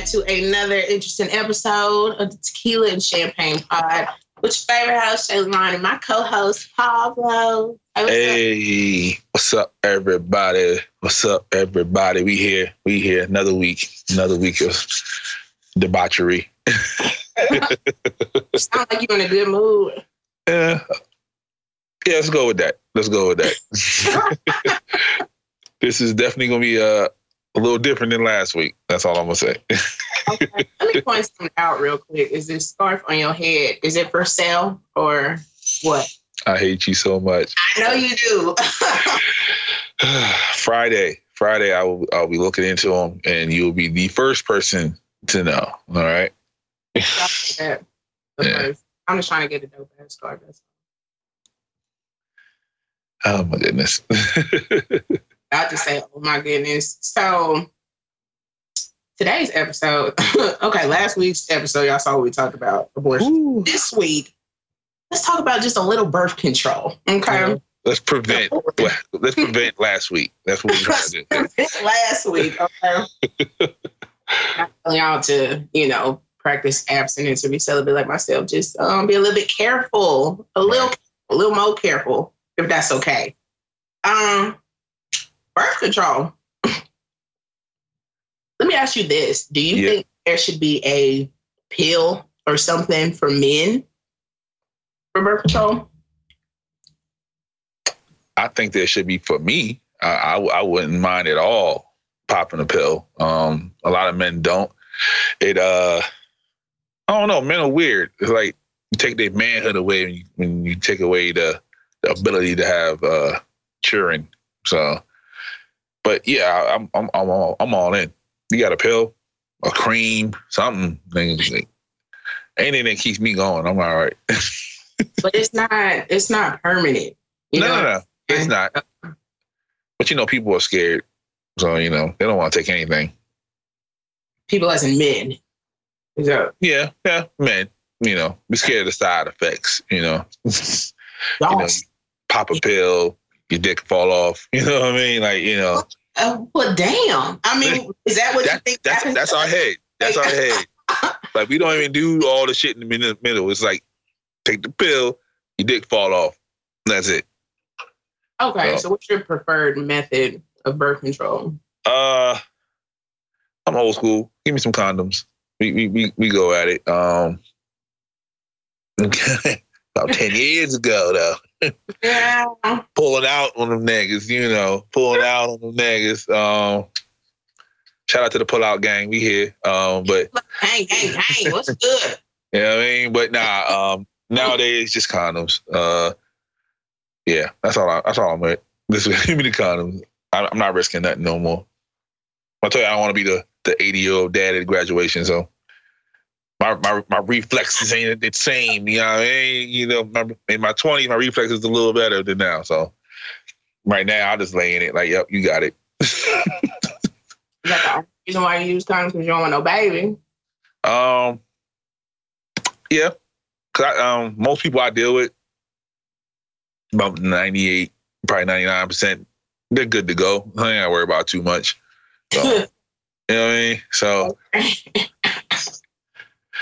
back to another interesting episode of the Tequila and Champagne Pod. With your favorite host, Shayla Ron, and my co-host, Pablo. Hey, what's up? What's up, everybody? What's up, everybody? We here. We here. Another week. Another week of debauchery. Sound like you're in a good mood. Yeah. Yeah, let's go with that. Let's go with that. this is definitely gonna be uh, a little different than last week. That's all I'm gonna say. Okay. Let me point something out real quick. Is this scarf on your head? Is it for sale or what? I hate you so much. I know you do. Friday, Friday, I will I'll be looking into them, and you'll be the first person to know. All right. Stop with that. The Yeah. first. I'm just trying to get a dope ass scarf. Oh my goodness. I just say, oh my goodness. So today's episode, okay, last week's episode, y'all saw what we talked about abortion. Ooh. This week, let's talk about just a little birth control. Okay. Let's prevent. Let's prevent last week. That's what we're trying to do. last week, okay. Telling y'all to, you know, practice abstinence or be celibate like myself. Just um, be a little bit careful, a little, a little more careful, if that's okay. Um, birth control. Let me ask you this: Do you Yeah. think there should be a pill or something for men for birth control? I think there should be for me. I, I I wouldn't mind at all popping a pill. Um, a lot of men don't. It uh, I don't know. Men are weird. It's like you take their manhood away when you, when you take away the, the ability to have uh children. So, but yeah, I'm I'm I'm all, I'm all in. You got a pill, a cream, something. Anything that keeps me going. I'm all right. But it's not. It's not permanent. You no, know? no, no, it's not. But you know, people are scared, so you know they don't want to take anything. People as in men. So, Yeah, yeah, men. You know, be scared of the side effects. You know, you know, pop a pill, your dick fall off. You know what I mean? Like you know, Uh, but damn, I mean, is that what you think? that's that's our head. That's our head. Like we don't even do all the shit in the middle- middle. It's like take the pill, your dick fall off. That's it. Okay, So- so what's your preferred method of birth control? Uh, I'm old school. Give me some condoms. We we we, we go at it. Um, about ten years ago though, Yeah, pulling out on them niggas. You know, pulling out on them niggas. Um, shout out to the pull out gang. We here. Um, but hang, hang, hang. What's good? you know what I mean. But nah. Um, nowadays just condoms. Uh, yeah, that's all. I, that's all I'm with. This give me the condoms. I, I'm not risking nothing no more. I tell you, I don't want to be the the 80 year old dad at graduation. So my my my reflexes ain't the same. You know, what I mean? you know, my, in my 20s, my reflexes is a little better than now. So right now, I just lay in it like, yep, you got it. You reason why you use condoms because you don't want no baby. Um, yeah, cause I, um, most people I deal with, about ninety eight, probably ninety nine percent, they're good to go. I ain't gotta worry about too much. So, you know what I mean? So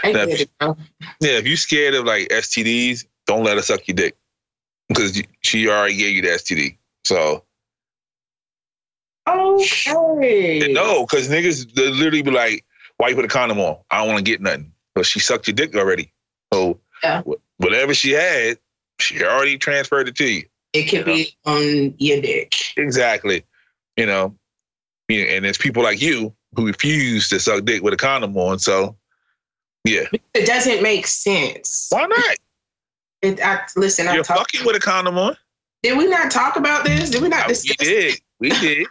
That- to yeah, if you're scared of like STDs, don't let her suck your dick because she already gave you the STD. So Okay. no, because niggas they literally be like, "Why you put a condom on? I don't want to get nothing." But she sucked your dick already. So Yeah. whatever she had, she already transferred it to you. It could be on your dick. Exactly. You know, yeah, and there's people like you who refuse to suck dick with a condom on. So, yeah, It doesn't make sense. why not? It, I, listen, I You're talked. fucking with a condom on. Did we not talk about this? Did we not we discuss? did, we did,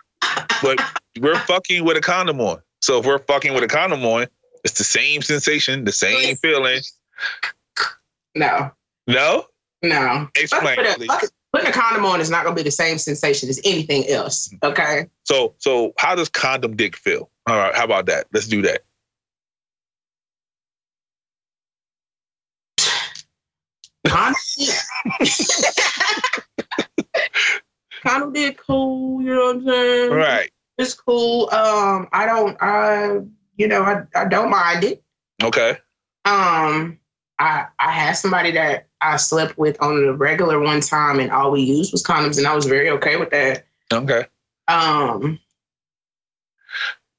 but we're fucking with a condom on. So if we're fucking with a condom on, it's the same sensation, the same feeling. No, No, no. explain, please. Putting a condom on is not going to be the same sensation as anything else. Okay. So, so how does condom dick feel? All right, how about that? Let's do that. Condom. condom did cool. You know what I'm saying? Right. it's cool. Um, I don't, I, you know, I, I don't mind it. Okay. Um, I I had somebody that I slept with on the regular one time, and all we used was condoms, and I was very okay with that. Okay. Um,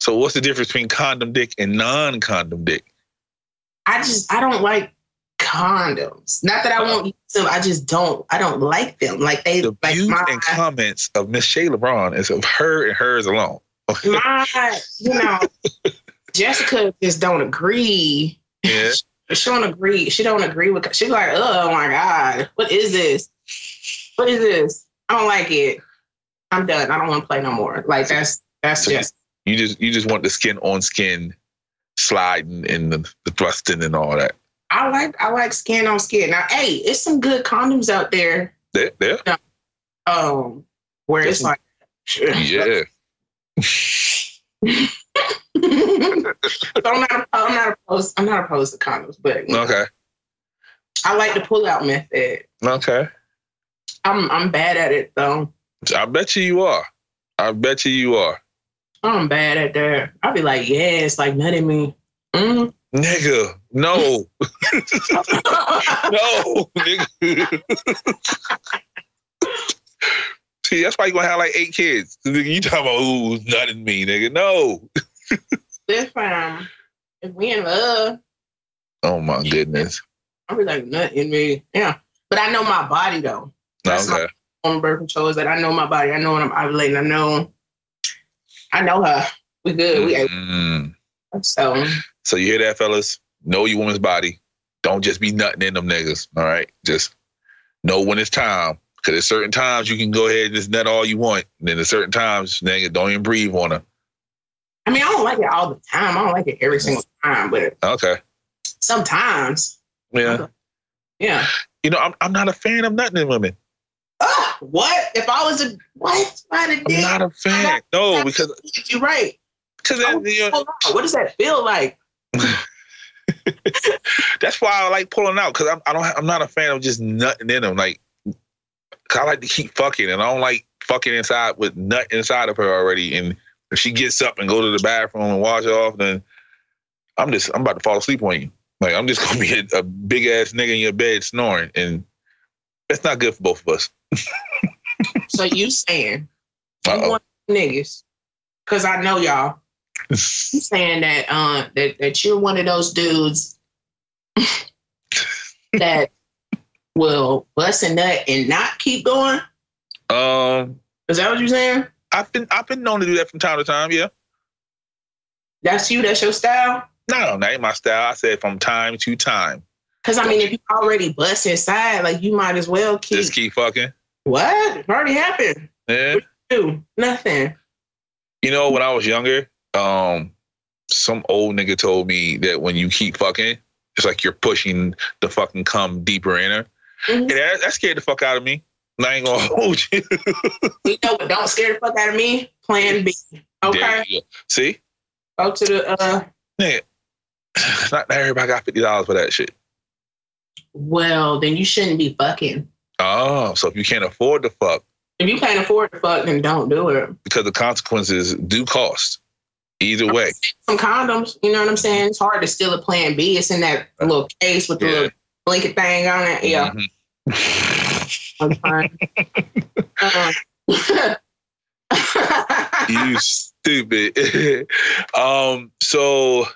So what's the difference between condom dick and non-condom dick? I just I don't like condoms. Not that I won't use them. I just don't. I don't like them. Like they The like views my, and comments of Miss Shay LeBron is of her and hers alone. my you know Jessica just don't agree. Yeah. She don't agree. She don't agree with. She's like, oh my god, what is this? What is this? I don't like it. I'm done. I don't want to play no more. Like that's that's So just You just you just want the skin on skin sliding and the, the thrusting and all that. I like I like skin on skin. Now, hey, it's some good condoms out there. There, there. Um, where it's like, Yeah. So I'm not I'm not opposed I'm not opposed to condoms, but Okay. I like the pull out method. Okay. I'm I'm bad at it though. I bet you you are. I bet you you are. I'm bad at that. I'll be like, yeah, it's like nutting me. Mm. Nigga, no. no, nigga. See, that's why you gonna have like eight kids. You talking about who's nutting me, nigga? No. Listen, if we in love, Oh my goodness. I'll be like nutting me. Yeah. But I know my body though. That's Okay. On birth control is that I know my body. I know when I'm ovulating. I know I know her. We good. We ate. Mm. So So you hear that, fellas? Know your woman's body. Don't just be nutting in them niggas. All right. Just know when it's time. Cause at certain times you can go ahead and just nut all you want. And then at certain times, nigga, don't even breathe on her. I mean, I don't like it all the time. I don't like it every single time, but Okay. sometimes, Yeah. yeah. You know, I'm I'm not a fan of nutting in women. Ugh, what? If I was a what? The I'm dick? not a fan. No, because You're right. because Oh, you know. What does that feel like? that's why I like pulling out because I'm I don't I'm not a fan of just nutting in them. Like 'cause I like to keep fucking and I don't like fucking inside with nut inside of her already. And if she gets up and go to the bathroom and wash off, then I'm just I'm about to fall asleep on you. Like I'm just gonna be a, a big ass nigga in your bed snoring, and that's not good for both of us. So you saying you Uh-oh. want niggas? Because I know y'all. You saying that uh that that you're one of those dudes that will bust a nut and not keep going. um, Is that what you're saying? I've been I've been known to do that from time to time. Yeah. That's you. That's your style. No, that ain't my style. I said from time to time. Because I mean, if you already bust inside, like you might as well keep. Just keep fucking. what? It already happened. Yeah. Do nothing. You know, when I was younger, um, some old nigga told me that when you keep fucking, it's like you're pushing the fucking cum deeper in her. Mhm. And that, that scared the fuck out of me. And I ain't gonna hold you. You know what? Don't scare the fuck out of me. Plan B. Okay. There you go. See? Go to the. uh Nigga. Not everybody got fifty dollars for that shit. Well, then you shouldn't be fucking. Oh, so if you can't afford to fuck, If you can't afford to fuck, then don't do it. because the consequences do cost. Either way. Some condoms. You know what I'm saying? It's hard to steal a Plan B. It's in that little case with the Yeah. little blinket thing on it. Yeah. Mhm. I'm fine. uh, you stupid. um, so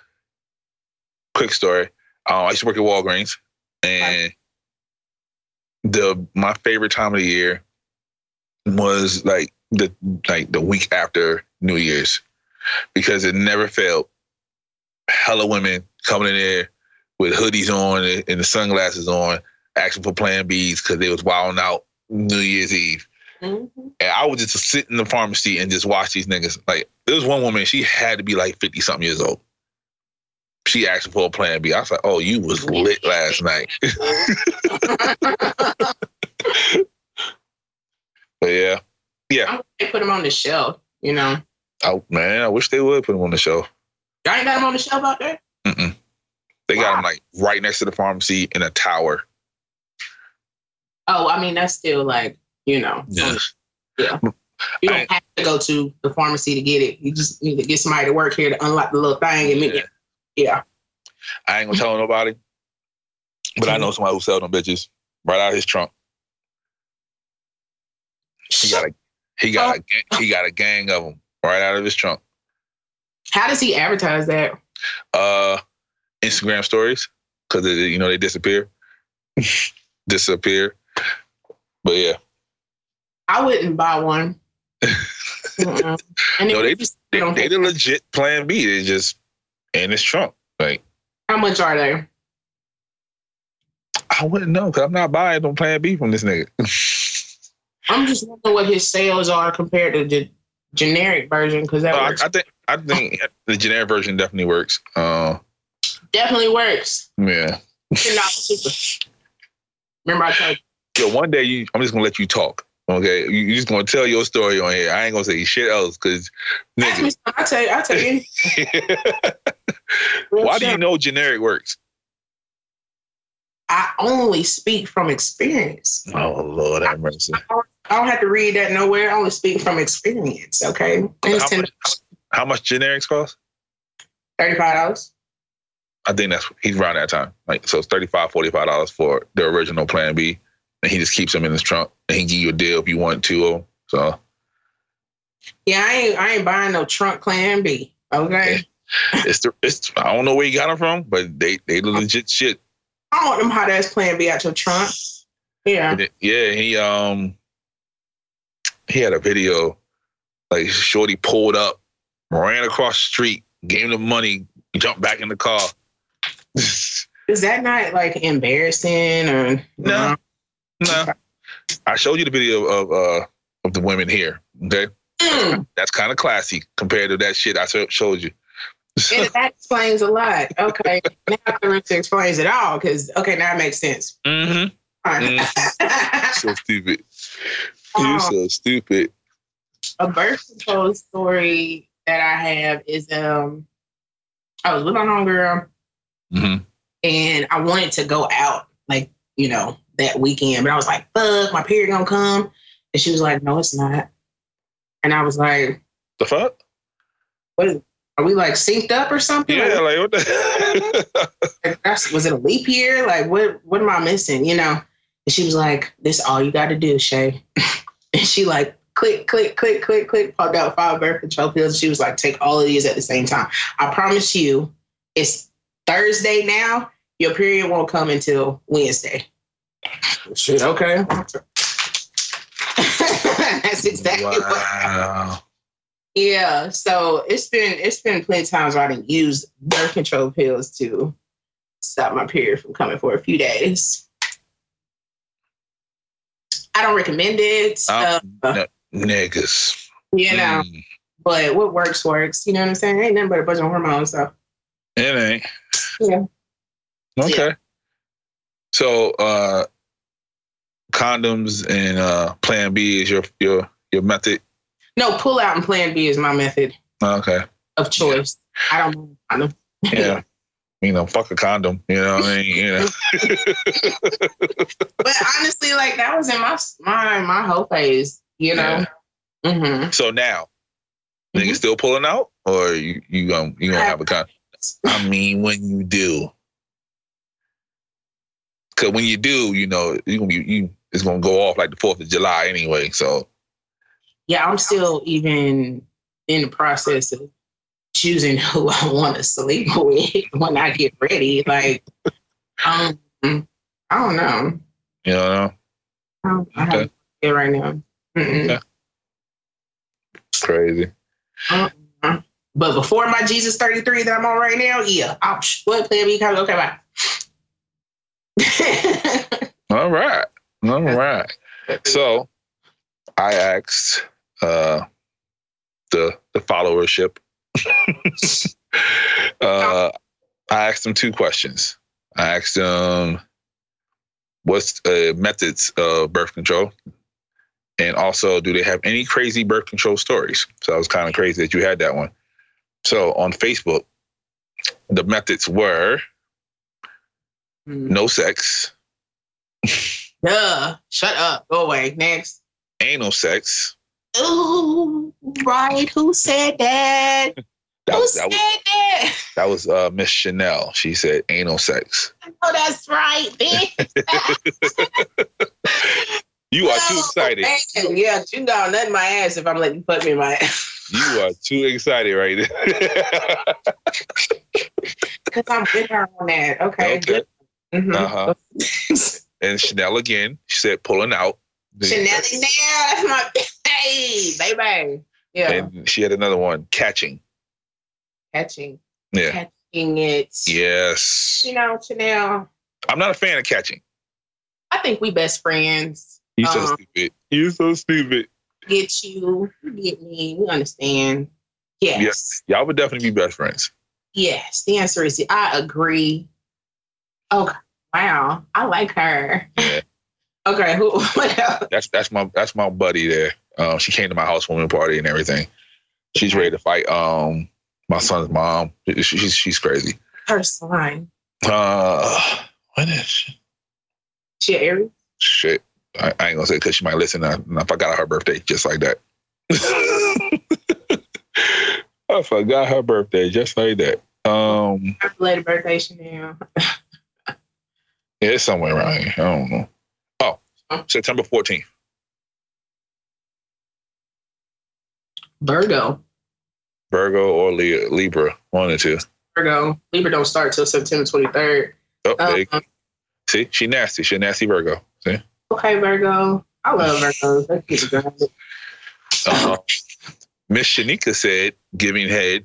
quick story. Um, I used to work at Walgreens and the my favorite time of the year was like the like the week after New Year's because it never failed. Hella women coming in there with hoodies on and the sunglasses on, asking for Plan Bs because they was wilding out New Year's Eve. mhm. And I would just sit in the pharmacy and just watch these niggas. Like there was one woman, she had to be like 50 something years old. She asked for a plan B. I was like, oh, you was lit last night. But yeah. Yeah. They put them on the shelf. You know, Oh man, I wish they would put them on the show. y'all ain't got them on the shelf out there. Mm-mm. They got Wow. them like right next to the pharmacy in a tower. Oh, I mean that's still like you know. Yeah. Yeah. You don't have to go to the pharmacy to get it. You just need to get somebody to work here to unlock the little thing and make Yeah. it. Yeah. I ain't gonna tell nobody, but I know mm-hmm. somebody who sell them bitches right out of his trunk. He got a he got a oh. he got a gang of them right out of his trunk. How does he advertise that? Uh, Instagram stories because you know they disappear, disappear. But yeah, I wouldn't buy one. And No, they- just they, don't they the legit Plan B. They just in his trunk. Like how much are they? I wouldn't know because I'm not buying no Plan B from this nigga. I'm just wondering what his sales are compared to the generic version because that No, I, works. I think I think the generic version definitely works. Uh, definitely works. yeah. Ten dollars cheaper. Remember I told you. Yo, one day you, I'm just gonna let you talk. Okay, you, you just gonna tell your story on here. I ain't gonna say shit else because, nigga, I tell you, I tell you. Why do you know generic works? I only speak from experience. Oh Lord, have mercy. I don't have to read that nowhere. I only speak from experience. Okay, and How much, how much generics cost? thirty five dollars. I think that's he's around that time. Like so, it's 35 dollars for the original Plan B, and he just keeps them in his trunk, and he give you a deal if you want two of them. So Yeah, I ain't I ain't buying no trunk Plan B. Okay, it's the it's I don't know where he got them from, but they they the legit shit. I don't want them hot ass Plan B out your trunk. Yeah, Yeah, he um he had a video like Shorty pulled up, ran across the street, gave him the money, jumped back in the car. is that not like embarrassing or No. no, I showed you the video of uh of the women here. Okay, Mm, that's kind of classy compared to that shit I showed you. and that explains a lot. Okay, now Clarissa explains it all because okay, now it makes sense. mm-hmm. Right. So stupid. You're Oh. so stupid. a birth control story that I have is um I was with my homegirl hmm and I wanted to go out like, you know, that weekend, but I was like, fuck, my period gonna come. And she was like, No, it's not. And I was like, The fuck? What is are we like synced up or something? Yeah, Like, like what the? like, that's- was it a leap year? Like what what am I missing? You know? And she was like, This all you gotta do, Shay. and she like click, click, click, click, click, popped out five birth control pills. She was like, take all of these at the same time. I promise you, it's Thursday now. Your period won't come until Wednesday. Shit, okay. That's exactly what wow. yeah, so it's been it's been plenty of times where I didn't use birth control pills to stop my period from coming for a few days. I don't recommend it, Um, uh, no, niggas. you know, Mm, but what works works. You know what I'm saying? Ain't nothing but a bunch of hormones. So it ain't. Yeah. Okay. So uh condoms and uh plan B is your your your method. no, pull out and Plan B is my method Okay. of choice. I don't. I don't Yeah. You know, fuck a condom. You know what I mean? You know. but honestly, like that was in my my my whole phase. You know. hmm So now, Mhm. niggas still pulling out, or you you gonna you gonna have a condom? I mean, when you do, because when you do, you know you gonna be you. It's gonna go off like the Fourth of July anyway. So yeah, I'm still even in the process of choosing who I want to sleep with when I get ready. Like, um, I don't know. you know, I don't, I Okay. have it right now. Okay. it's crazy. Uh-uh. But before my Jesus 33 that I'm on right now, yeah, I'll what plan B kind okay, bye. All right, all right. So I asked uh, the the followership. uh, I asked them two questions. I asked them what's uh, methods of birth control, and also do they have any crazy birth control stories? So I was kind of crazy that you had that one. So on Facebook, the methods were Mm. no sex, Duh. Shut up. Go away. Next. anal sex, Ooh, right. Who said that? That Who was said that was, that? that was uh, Miss Chanel. She said anal sex. Oh, that's right, bitch. You are too Oh, excited. man. Yeah, you know nothing my ass if I'm letting you put me in my ass. You are too excited right now. Because I'm with her on that. Okay. okay. Mhm. Uh-huh. And Chanel again. She said pulling out. Chanel now, that's my hey, baby. Yeah. And she had another one, catching. catching. Yeah. Catching it. Yes. You know, Chanel, I'm not a fan of catching. I think we best friends. You so Um, stupid. You so stupid. Get you, you get me, we understand. Yes. Y'all would definitely be best friends. Yes. The answer is I agree. Okay. Wow. I like her. Yeah. Okay, who? That's that's my that's my buddy there. Um, she came to my housewarming party and everything. She's ready to fight. Um, my son's mom. She- She's she's crazy. Her sign. Uh, what is she? She Aries? shit? I, I ain't gonna say because she might listen. And I forgot her birthday just like that. I forgot her birthday just like that. Um, belated birthday, Chanel. yeah, it's somewhere around here. I don't know. September 14th. Virgo. Virgo or Li- Libra, one or two. Virgo. Libra don't start till September 23rd. Oh, Um, see, she nasty. She a nasty Virgo. See, okay, Virgo. I love Virgos. They keep it uh, Miss Shanika said, "Giving head."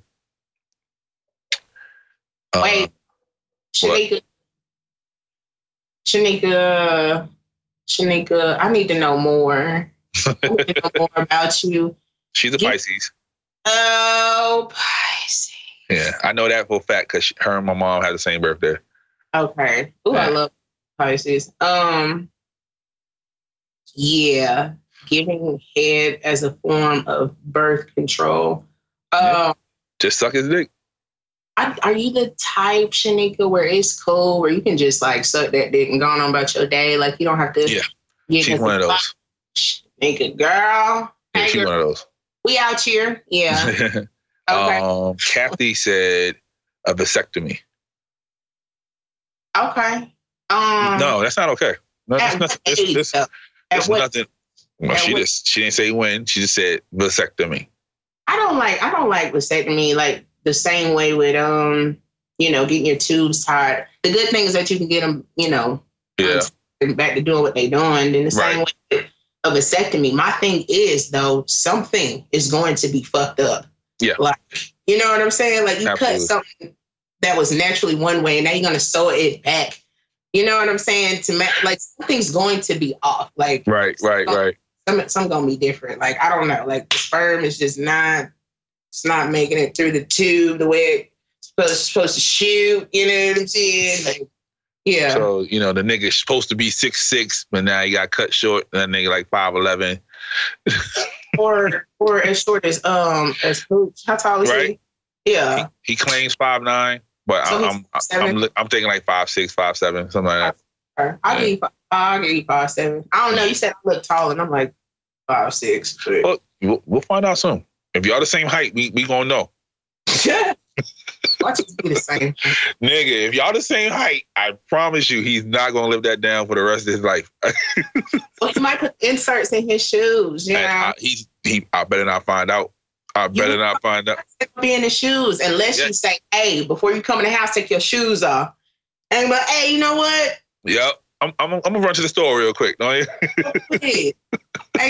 Uh, Wait. Shanika. Shanika. Shanika, I need to know more. I need to know more about you. she's a Pisces. Oh, Pisces. Yeah, I know that for a fact because her and my mom had the same birthday. Okay. Ooh, I love Pisces. Um, yeah, giving head as a form of birth control. Um, Just suck his dick. I, are you the type, Shanika, where it's cool, where you can just like suck that dick and go on about your day? Like you don't have to. Yeah. She's one of those. Shanika, girl. Yeah, Hey, she's one of those. we out here. Yeah. Okay. um, Kathy said a vasectomy. okay. Um. no, that's not okay. No, that's At nothing. what This, this. At that's what nothing. Well, she what- just she didn't say when. She just said vasectomy. I don't like I don't like vasectomy like the same way with um you know getting your tubes tied. The good thing is that you can get them you know Yeah, back to doing what they're doing. Then the same way with a vasectomy. My thing is though something is going to be fucked up. Yeah. like you know what I'm saying. Like you Absolutely. cut something that was naturally one way and now you're gonna sew it back. You know what I'm saying? To ma- like something's going to be off. Like right, right, right. some some gonna be different. Like I don't know. Like the sperm is just not. It's not making it through the tube the way it's supposed, supposed to shoot. You know what I'm saying? Like, yeah. So you know the nigga's supposed to be six six, but now he got cut short. That nigga like five eleven. or or as short as um as. How tall is Right. he? Yeah. He claims five nine, but So I'm I'm. I'm I'm thinking like five six, five seven, something like that. I'll Yeah. give you five, I'll give you five seven. I don't know. You said I look tall and I'm like five six. but- we'll find out soon. If y'all the same height, we we gonna know. Watch it be the same. Nigga, if y'all the same height, I promise you, he's not gonna live that down for the rest of his life. Well, he might put inserts in his shoes. You know, I, he's he. I better not find out. I better You- not find out. be in the shoes unless Yeah. you say, "Hey, before you come in the house, take your shoes off." And but hey, you know what? Yep. I'm, I'm, I'm gonna run to the store real quick. Don't you? hey,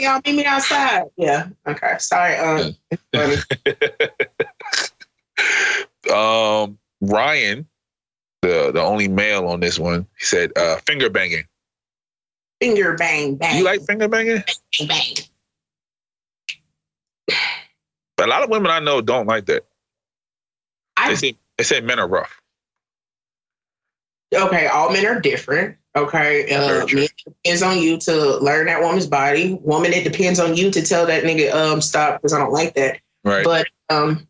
y'all meet me outside. Yeah. Okay. Sorry. Um. um, Ryan, the the only male on this one, he said uh, finger banging. Finger bang bang. You like finger banging? bang bang? But A lot of women I know don't like that. They I, say they say men are rough. okay. All men are different. Okay. Uh, true. it depends on you to learn that woman's body. Woman, it depends on you to tell that nigga um stop because I don't like that. Right. But um,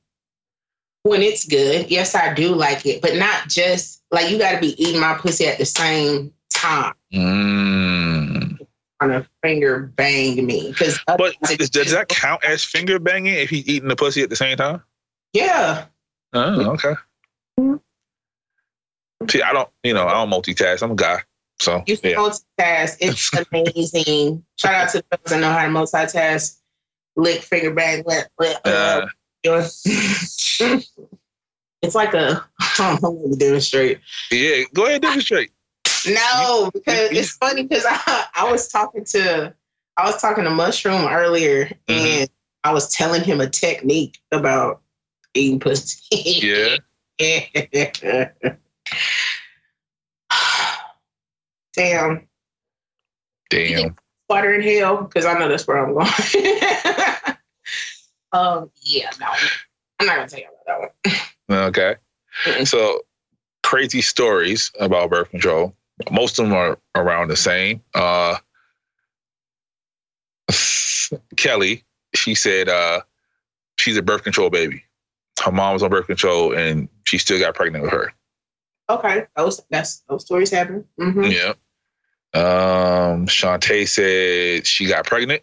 when it's good, yes, I do like it, but not just like you got to be eating my pussy at the same time. Mm. trying to finger bang me because. But does, does that count as finger banging if he's eating the pussy at the same time? Yeah. Oh, okay. Mhm. See, I don't, you know, I don't multitask. I'm a guy, so You can yeah. multitask. It's amazing. Shout out to those that know how to multitask. Lick, finger bang, lick, lick, Uh, it's like a. I'm to demonstrate. yeah, go ahead, demonstrate. No, because it's funny because I, I was talking to I was talking to Mushroom earlier Mm-hmm. and I was telling him a technique about eating pussy. Yeah. Damn. Damn. Water in hell, because I know that's where I'm going. um, yeah, no. I'm not gonna tell you about that one. Okay. Mm-mm. So crazy stories about birth control. Most of them are around the same. Uh, Kelly, she said uh, she's a birth control baby. Her mom was on birth control and she still got pregnant with her. Okay. Those that's those stories happen. hmm Yeah. Um, Shantae said she got pregnant.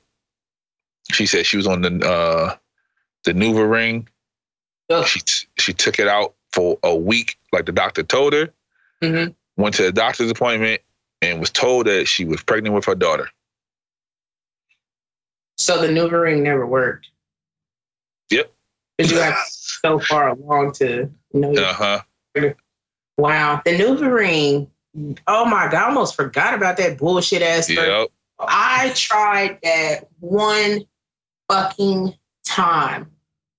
She said she was on the uh, the Nuva ring. Ugh. She she took it out for a week, like the doctor told her. hmm Went to the doctor's appointment and was told that she was pregnant with her daughter. So the new ring never worked. Yep. Because you got so far along to know. Uh huh. Wow, the new ring. Oh my god, I almost forgot about that bullshit ass. Yep. I tried that one fucking time.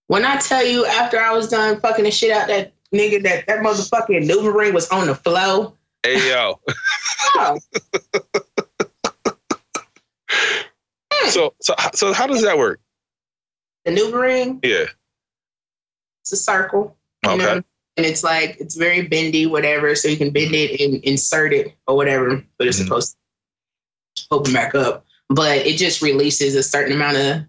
When I tell you, after I was done fucking the shit out that nigga, that that motherfucking new ring was on the flow. Hey yo. Oh, So so so how does that work? the new ring. Yeah. It's a circle. Okay. know, and it's like it's very bendy, whatever. So you can bend it and insert it or whatever, but it's Mhm. supposed to open back up. But it just releases a certain amount of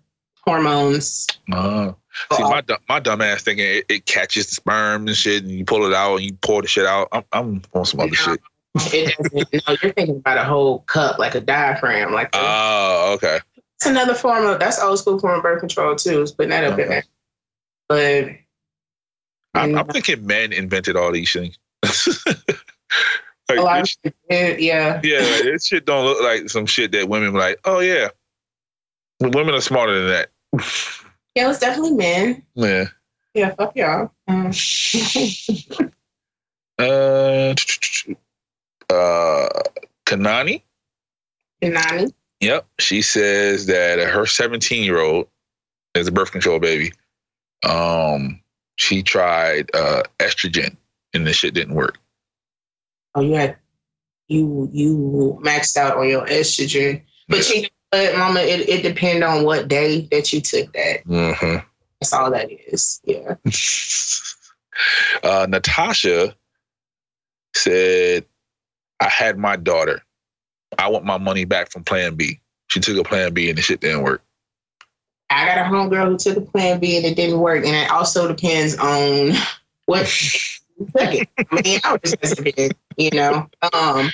hormones. Uh, see, my dumb, my dumb ass thinking it, it catches the sperm and shit, and you pull it out and you pour the shit out. I'm I'm on some other No. shit. It doesn't. no, you're thinking about a whole cup, like a diaphragm, like Oh, okay. That's another form of that's old school form of birth control too. Is putting that up in there. But I'm, and I'm thinking men invented all these things. like, a lot this, of it, yeah. yeah, this shit don't look like some shit that women be like. Oh yeah, women are smarter than that. Yeah, it was definitely men. Yeah. Yeah, fuck y'all. Mm. Uh, uh, Kanani. Nani. Yep. She says that her 17 year old is a birth control baby. Um, she tried uh, estrogen and the shit didn't work. Oh, you had you you maxed out on your estrogen. But you but mama, it, it depends on what day that you took that. Mhm. That's all that is. Yeah. uh, Natasha said, I had my daughter. I want my money back from Plan B. She took a Plan B and the shit didn't work. I got a homegirl who took a plan B and it didn't work. And it also depends on what you took it. I mean, I was just hesitant, you know. Um,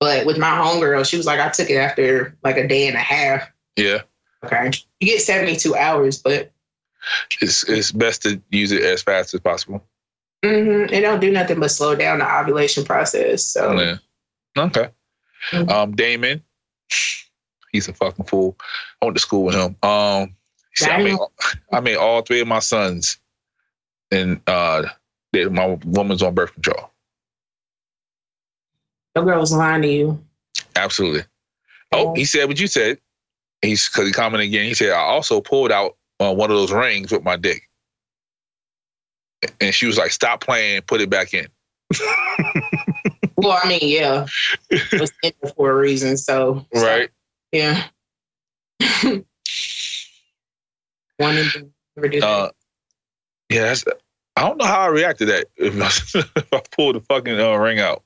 but with my homegirl, she was like, I took it after like a day and a half. Yeah. Okay. You get 72 hours, but It's it's best to use it as fast as possible. mhm, it don't do nothing but slow down the ovulation process. So Yeah. Okay. Mhm. Um, Damon, he's a fucking fool. I went to school with him. Um, said, I, made, Damn. I made all three of my sons, and uh, they, my woman's on birth control. your girl was lying to you. Absolutely. Oh, he said what you said. He's because he commented again. He said I also pulled out uh, one of those rings with my dick, and she was like, "Stop playing, put it back in." Well, I mean, yeah. It was in for a reason. So, so, Right. Yeah. One and done. never do that. Uh, yeah, that's, I don't know how I reacted to that if I, if I pulled the fucking uh, ring out.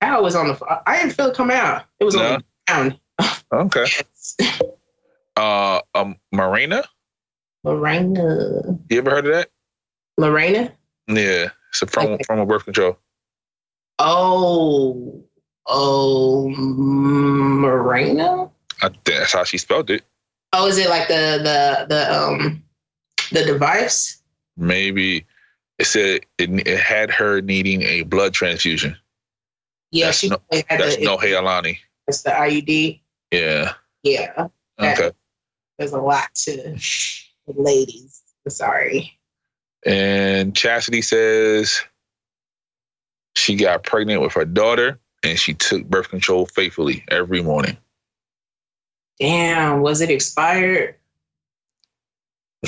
I was on the. I didn't feel it come out. It was No? on the ground. Okay. Yes. Uh, um, Marina, Lorena. you ever heard of that? Lorena. Yeah, it's a from Okay. from a birth control. Oh, Oh, Moreno. I that's how she spelled it. Oh, is it like the the the um the device? Maybe it said it, it had her needing a blood transfusion. Yeah, That's she no- had That's the, no hey Alani. it's the IUD. Yeah. Yeah, That- Okay. there's a lot to ladies. Sorry. And Chastity says she got pregnant with her daughter and she took birth control faithfully every morning. Damn, was it expired?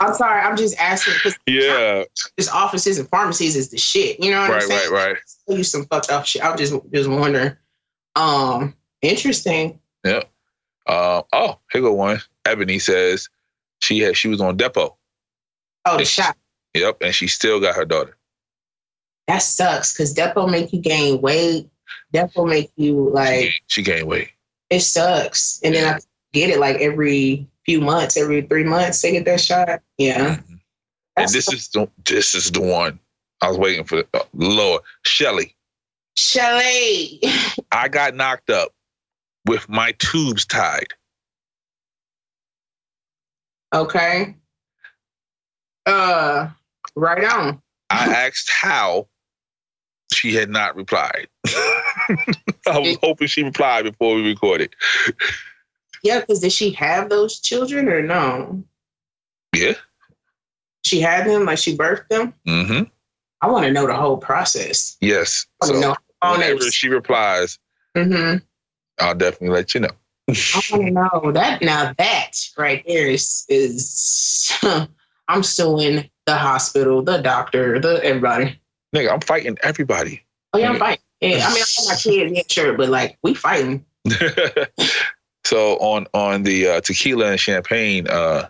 I'm sorry, I'm just asking Yeah. just offices and pharmacies is the shit. You know what I'm saying? right, right. Tell you some fucked up shit. I was just just wondering. Um, interesting. Uh, oh, here go one. Ebony says she had she was on Depo. Oh, the shot. Yep, and she still got her daughter. That sucks because Depo make you gain weight. Depo make you like gained, she gained weight. it sucks. And then I get it like every few months, every three months they get that shot. Yeah. Mhm. And That's this is the this is the one I was waiting for. Uh, Lord, Shelly, Shelly. I got knocked up with my tubes tied. okay. Uh right on. I asked how. She had not replied. I was hoping she replied before we recorded. Yeah, because did she have those children or no? Yeah. She had them, like she birthed them. hmm I want to know the whole process. Yes. I So know whenever was. she replies, hmm I'll definitely let you know. I want to know that. Now that right there is is I'm suing the hospital, the doctor, the everybody. Nigga, I'm fighting everybody. Oh yeah, I'm fighting. Yeah, I mean, I my kids, yeah, sure, but like we fighting. so on on the uh, tequila and champagne uh,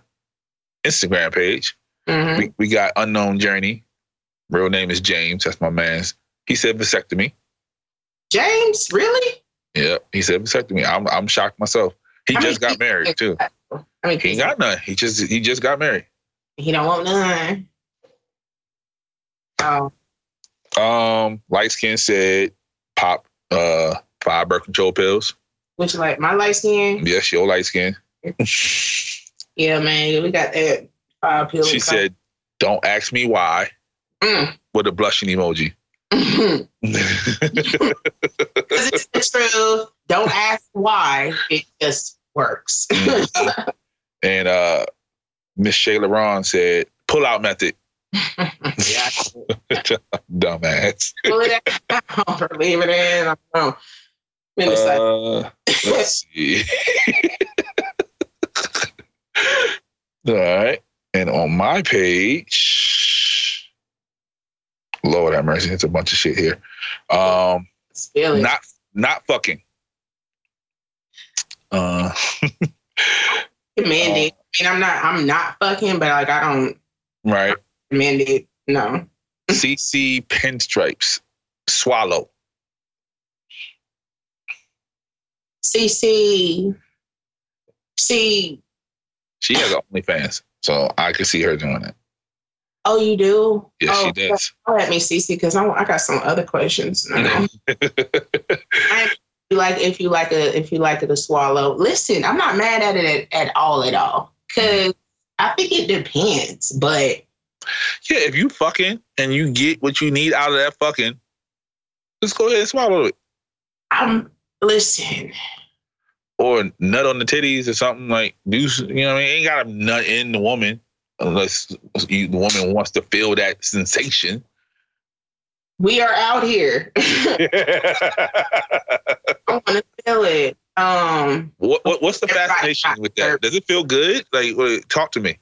Instagram page, Mhm. we, we got unknown journey. Real name is James. That's my man's. He said vasectomy. James, really? Yeah, he said vasectomy. I'm I'm shocked myself. He many just got kids married he too. I mean, He ain't got none. He just he just got married. he don't want none. Oh, Um, light skin said pop uh five birth control pills. which like my light skin? Yes, your light skin. Yeah, man, we got that five pill. she said, "Don't ask me why." Mm. With a blushing emoji. Because it's the truth. Don't ask why. It just works. and uh Miss Shayla Ron said, "Pull out method." yeah. Dumbass. Pull it out or leave it in. I don't know. I mean, it's like, Uh, let's see. All right. And on my page, Lord have mercy, it's a bunch of shit here. Um, not not fucking. Uh, Commend it. I mean, I'm not. I'm not fucking, but like, I don't right. Commend it. No. CC pinstripes. Swallow. CC. C. She has OnlyFans, so I could see her doing it. Oh, you do? Yes, oh, she does. I'll let me CC because I, I got some other questions. now. You like if you like a if you like it to swallow. Listen, I'm not mad at it at, at all at all because I think it depends. But Yeah, if you fucking and you get what you need out of that fucking, just go ahead and swallow it. I'm listen. Or nut on the titties or something like do you know what I mean? Ain't got a nut in the woman unless you, the woman wants to feel that sensation. We are out here. I want to feel it. Um, what, what what's the fascination with that? Does it feel good? Like talk to me.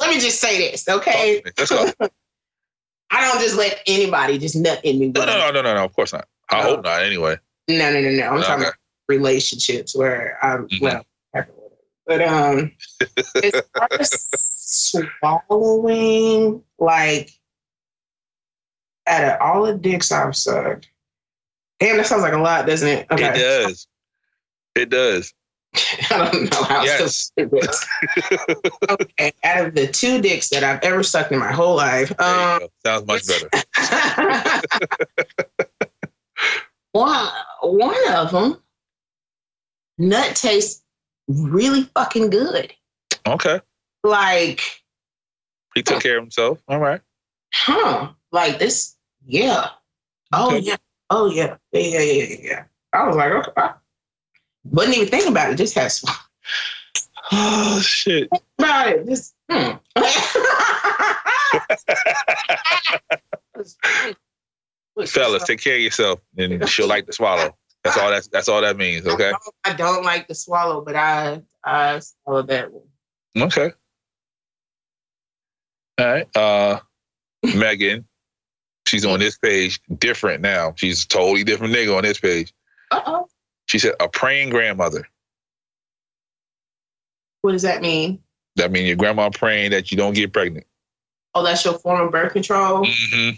Let me just say this, okay? Let's go. I don't just let anybody just nut in me. No, no, no, no, no, no. Of course not. I hope not. Anyway. no, no, no, no. I'm talking about relationships where I'm Mhm. well, but um, as far as swallowing, like out of all the dicks I've sucked, damn, that sounds like a lot, doesn't it? It does. It does. I don't know how Yes. to do this. okay, out of the two dicks that I've ever sucked in my whole life, um. Sounds much better. One, one of them, nut tastes really fucking good. Okay. Like, He took care of himself. All right. huh? Like this? Yeah. Oh Okay. yeah. Oh yeah. Yeah yeah yeah yeah. yeah. I was like, okay. I wouldn't even think about it. Just had some Oh shit. about it. Just hmm. Fellas, take care of yourself and she'll like to swallow. That's all that's that's all that means, I okay? don't, I don't like to swallow, but I I swallowed that one. Okay. All right. Uh Megan, she's on this page different now. She's a totally different nigga on this page. Uh oh. She said a praying grandmother. What does that mean? That means your grandma praying that you don't get pregnant. Oh, that's your form of birth control. hmm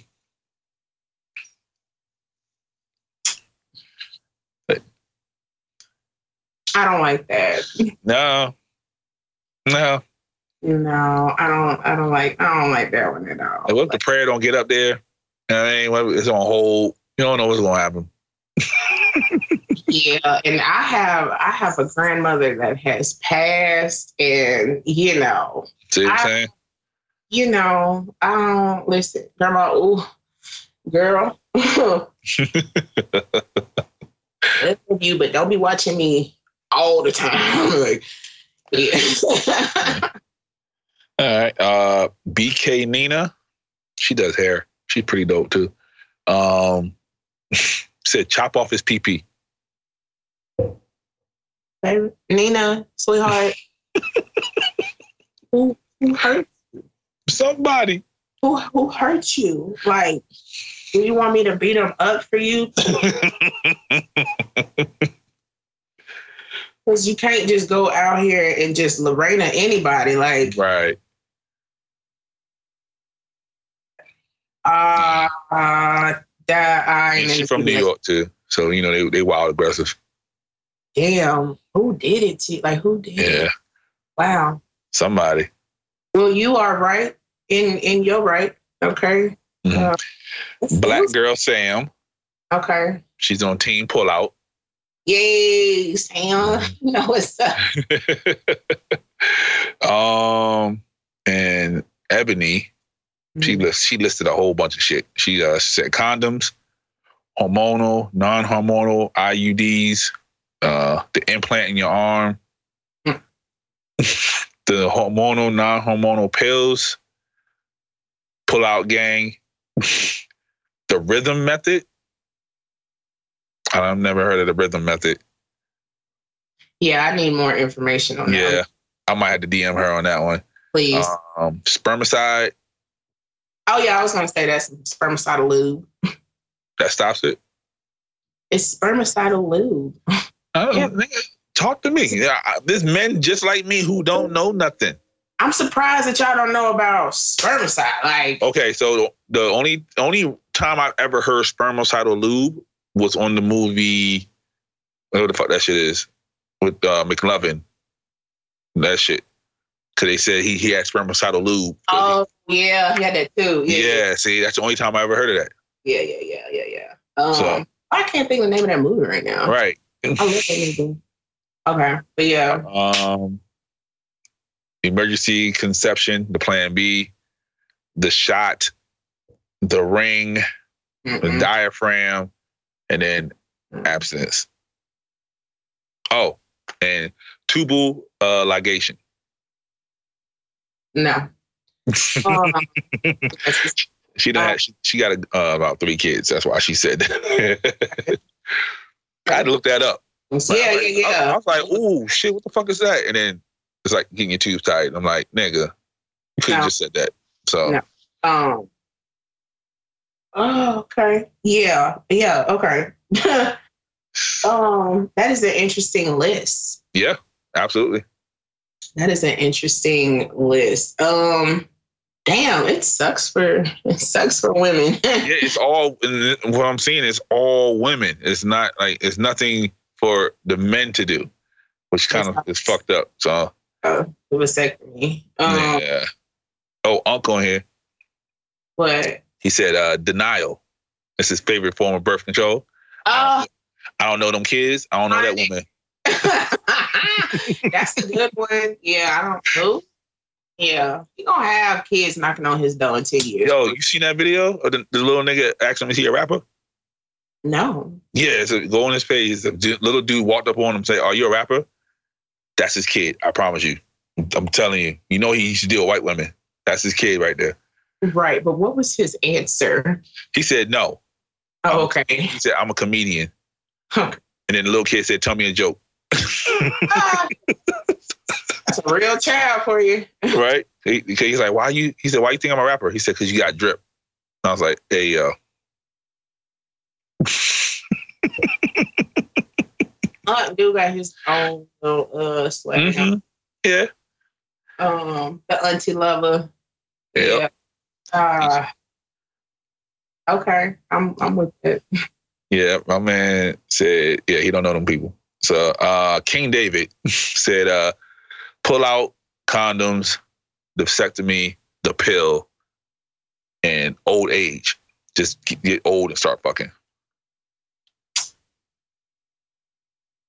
I don't like that. No. No. No, I don't. I don't like. I don't like that one at all. What if the prayer don't get up there? I mean, it's on hold. You don't know what's gonna happen. Yeah, and I have I have a grandmother that has passed, and you know, See what saying? you know, I don't listen, grandma. Ooh, girl, you, but don't be watching me all the time. like, yeah. All right. Uh BK Nina. She does hair. She's pretty dope too. Um said chop off his PP. Baby, Nina, sweetheart, who who hurt Somebody. who who hurt you? Like, do you want me to beat them up for you? Because you can't just go out here and just Lorena anybody. Like, right. uh, uh that I And from New York too. So, you know, they they wild aggressive. Damn, who did it to you? Like, who did Yeah. it? Wow. Somebody. Well, you are right in in your right. Okay. Mhm. Uh, Black girl Sam. Okay. She's on team pullout. Yay, Sam. You know what's up. um and Ebony, she Mm-hmm. list, she listed a whole bunch of shit. She uh said condoms, hormonal, non-hormonal IUDs, uh the implant in your arm, the hormonal, non-hormonal pills, pull-out gang, the rhythm method. I've never heard of the rhythm method. Yeah, I need more information on that. Yeah, I might have to DM her on that one. please. Um, spermicide oh yeah, I was gonna say that's spermicidal lube. that stops it. It's spermicidal lube. Oh, Yeah. nigga, talk to me. Yeah, There's men just like me who don't know nothing. I'm surprised that y'all don't know about spermicide. Like, Okay, so the only only time I've ever heard spermicidal lube was on the movie, whatever the fuck that shit is, with uh, McLovin. That shit. Cause they said he he had spermicidal lube. oh yeah, he had that too. yeah. Yeah, see, that's the only time I ever heard of that. yeah, yeah, yeah, yeah, yeah. Um, So- I can't think of the name of that movie right now. Right. I love that movie. Okay, but yeah, Um, emergency conception, the plan B, the shot, the ring, the Mm-mm. diaphragm, and then abstinence. Oh, and tubal uh, ligation. no. Um, She done had, she, she got a, uh, about three kids. That's why she said that. I had to look that up. Yeah, I yeah, was like- I, was like, "Ooh, shit! What the fuck is that?" And then it's like getting your tubes tight. I'm like, "Nigga, you could have No. just said that." So No. Um. Oh, okay. Yeah. Yeah. Okay. um. That is an interesting list. yeah, absolutely. That is an interesting list. Um. Damn, it sucks for it sucks for women. yeah, it's all what I'm seeing is all women. It's not like it's nothing for the men to do, which kind of is fucked up. So uh, the vasectomy. Um. yeah. Oh, Uncle here. What? He said uh, denial. It's his favorite form of birth control. oh, I don't know them kids. I don't know that woman. That's a good one. Yeah, I don't know. Yeah, he gonna have kids knocking on his door in ten years. Yo, you seen that video of the, the little nigga asking him is he a rapper? No. Yeah, so go on his page. The little dude walked up on him and say, "Are you a rapper?" That's his kid. I promise you. I'm telling you. You know he used to deal with white women. That's his kid right there. Right, but what was his answer? He said no. Oh, okay. He said I'm a comedian. Okay. And then the little kid said, "Tell me a joke." Ah, That's a real child for you. right? He, he's like, "Why you?" He said, "Why you think I'm a rapper?" He said, "Cause you got drip." And I was like, "Hey, yo." Aunt do got his own little uh swag. Mhm. Yeah. Um, the auntie lover. Yeah. Uh, okay, I'm I'm with it. Yeah, my man said, yeah, he don't know them people. So uh King David said, uh, pull out condoms, the vasectomy, the pill, and old age. Just get old and start fucking.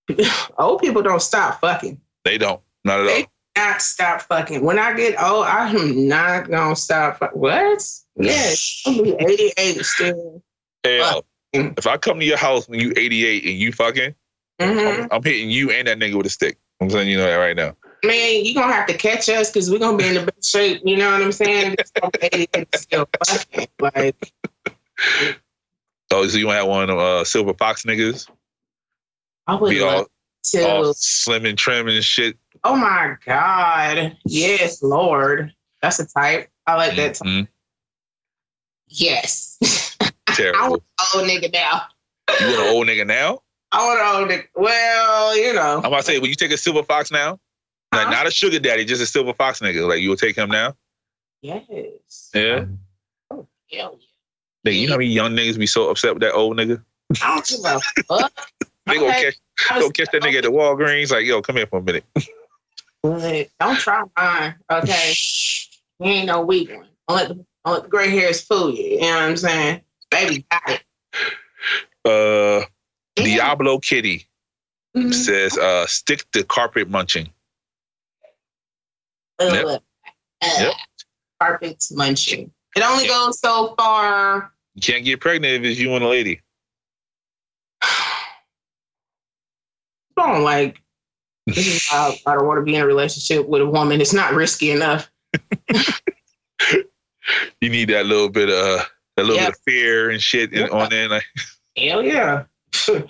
Old people don't stop fucking. They don't. Not at all. They- Not stop fucking. When I get old, I'm not gonna stop. Fuck. What? Yes, I'll be 88 still. Hell, if I come to your house when you 88 and you fucking, hmm I'm, I'm hitting you and that nigga with a stick. I'm telling you know that right now. Man, you gonna have to catch us because we're gonna be in the best shape. You know what I'm saying? Just gonna be 88 still fucking. Like, Oh, so you want to have one of them uh, silver fox niggas? I would Be all, to. all slim and trim and shit. Oh my God. Yes, Lord. That's a type. I like that type. Mhm. Yes. I Terrible. want an old nigga now. You want an old nigga now? I want an old nigga. Well, you know. I'm about to say, will you take a silver fox now? Like, Huh? not a sugar daddy, just a silver fox nigga. Like, you will take him now? Yes. Yeah. Oh, hell yeah. Nigga, you know how many young niggas be so upset with that old nigga? I don't give a fuck. They gonna Okay. catch, go catch that nigga at the Walgreens. Like, yo, come here for a minute. Don't try mine, okay? You ain't no weak one. Don't let the, don't let the gray hairs fool you. You know what I'm saying? Baby got it. Uh, Diablo Kitty Mhm. says, uh, stick to carpet munching. Ugh. Yep. Ugh. Yep. Carpet munching. It only goes so far. You can't get pregnant if it's you and a lady. Don't like this is why I don't want to be in a relationship with a woman. It's not risky enough. You need that little bit of uh, that little Yeah. bit of fear and shit Yeah. on there. Like, Hell yeah. See,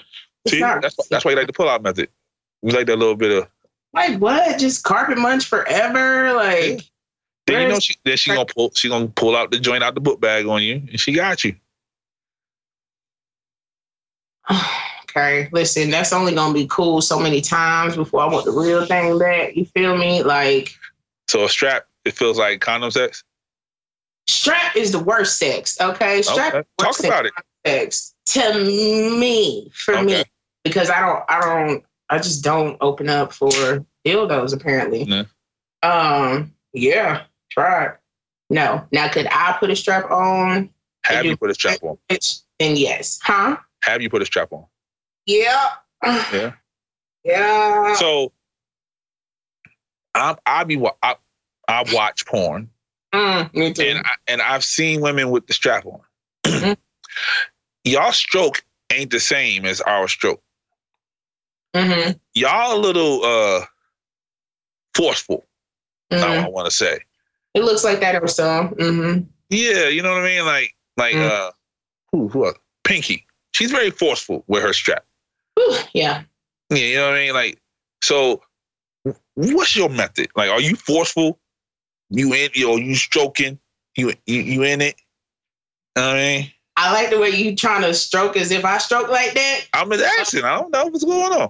not that's, that's why you like the pull out method. We like that little bit of. like what? Just carpet munch forever? Like Then you know she then she gonna pull she gonna pull out the joint out the book bag on you, and she got you. okay, listen, that's only gonna be cool so many times before I want the real thing back. You feel me? Like So a strap, it feels like condom sex. strap is the worst sex. Okay, strap Okay. Talk about it. sex to me for me because I don't I don't I just don't open up for dildos apparently. Yeah. Um yeah, try it. No. Now could I put a strap on? Have you put a strap on? Then yes. Huh? Have you put a strap on? Yeah. Yeah. Yeah. So I'm I be I, I watch porn Mm, me too. and I, and I've seen women with the strap on. Mhm. Y'all stroke ain't the same as our stroke. Mm-hmm. Y'all a little uh forceful. hmm I, want to say. It looks like that or so. hmm Yeah, you know what I mean. Like like Mm. uh, who who else? Pinky. She's very forceful with her strap. Yeah. Yeah, you know what I mean. Like so, what's your method? Like, are you forceful? You in? You know, you stroking? You you, you in it? You know what I mean, I like the way you trying to stroke as if I stroke like that. I'm just action. I don't know what's going on.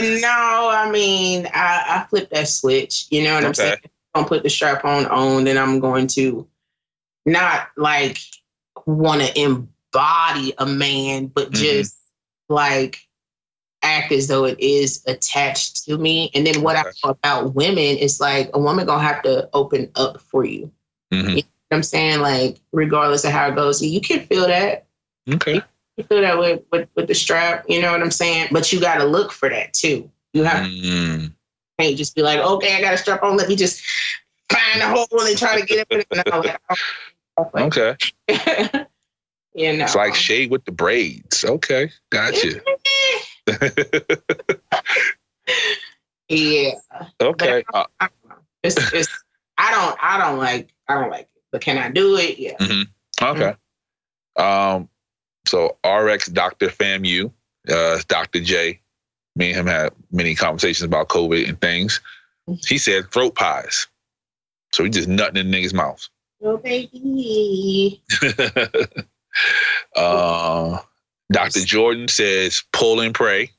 No, I mean, I, I flip that switch. You know what I'm saying? I'm gonna put the strap on on, then I'm going to not like want to embody a man, but Mhm. just like act as though it is attached to me. And then what I Okay. know about women is like a woman gonna have to open up for you. Mhm. You know what I'm saying? Like, regardless of how it goes, you can feel that. Okay. You do that with, with with the strap. You know what I'm saying? But you got to look for that too. You have Mm, can't just be like, okay, I got a strap on. Let me just find a hole and try to get it. No, like, okay. you know, It's like shade with the braids. Okay. Gotcha. Yeah. okay. I don't know. It's, it's, I don't, I don't like, I don't like it. But can I do it? Yeah. okay. Um, so RX Dr. FAMU, uh, Dr. J. Me and him had many conversations about COVID and things. He said throat pies. So he just nutting in niggas' mouths. Oh, baby. uh, Dr. Jordan says pull and pray.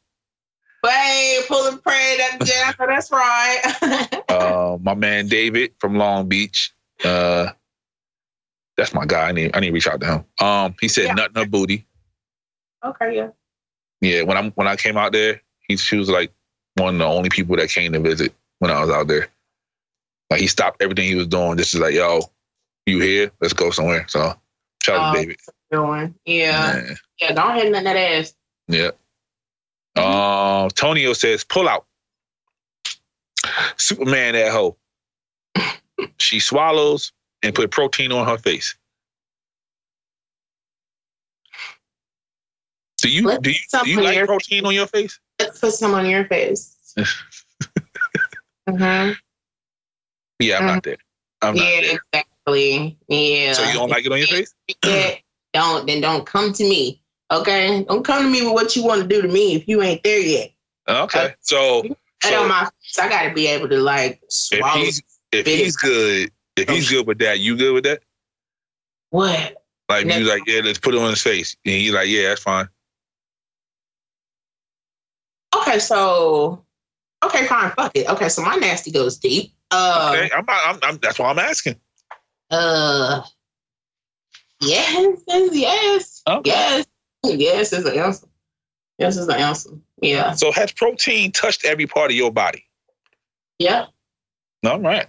Hey, pull and pray. That, yeah, that's right. Uh, my man David from Long Beach. Uh, that's my guy. I need I need to reach out to him. Um, he said Yeah. in her booty. okay, yeah. Yeah, when I when I came out there, he she was like one of the only people that came to visit when I was out there. Like he stopped everything he was doing. Just is like, yo, you here? Let's go somewhere. So shout out to Oh, David. Doing. Yeah. Man, Yeah. Don't hit nothing that ass. yeah. Um, Tonio says pull out. Superman that hoe. she swallows and put protein on her face. Do you Let's do you, do you like protein on your face? Let's put some on your face. hmm Yeah, I'm not there. I'm not Yeah, there. exactly. Yeah. So you don't like it on your face? Don't then don't come to me. Okay. Don't come to me with what you want to do to me if you ain't there yet. Okay. So And so my I gotta be able to like swallow. if he's if he's good, if he's good with that, you good with that? what? Like you like, yeah, let's put it on his face. And he's like, yeah, that's fine. Okay, so okay, fine, fuck it. Okay, so my nasty goes deep. Uh Okay, I'm, I'm, I'm that's why I'm asking. uh yes, yes, Okay. yes, yes is the answer. Yes is the answer. Yeah. So has protein touched every part of your body? Yeah. All right.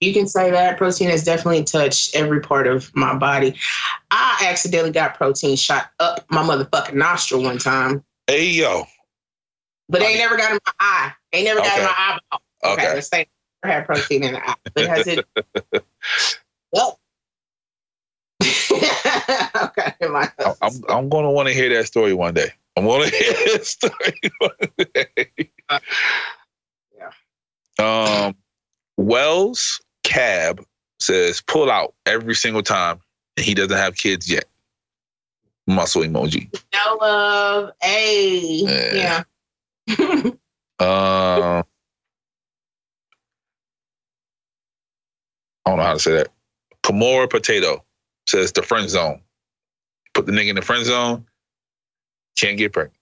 You can say that protein has definitely touched every part of my body. I accidentally got protein shot up my motherfucking nostril one time, Hey yo. but they Okay. never got in my eye. They never got in my eyeball. Okay, Okay. let's say I had protein in the eye. But has it? yep. okay, my I- I'm I'm gonna want to hear that story one day. I'm gonna hear that story one day. Um, Wells Cab says pull out every single time, and he doesn't have kids yet. Muscle emoji. no love. Hey, Yeah. yeah. Um, I don't know how to say that. Kimura Potato says the friend zone. Put the nigga in the friend zone. Can't get pregnant.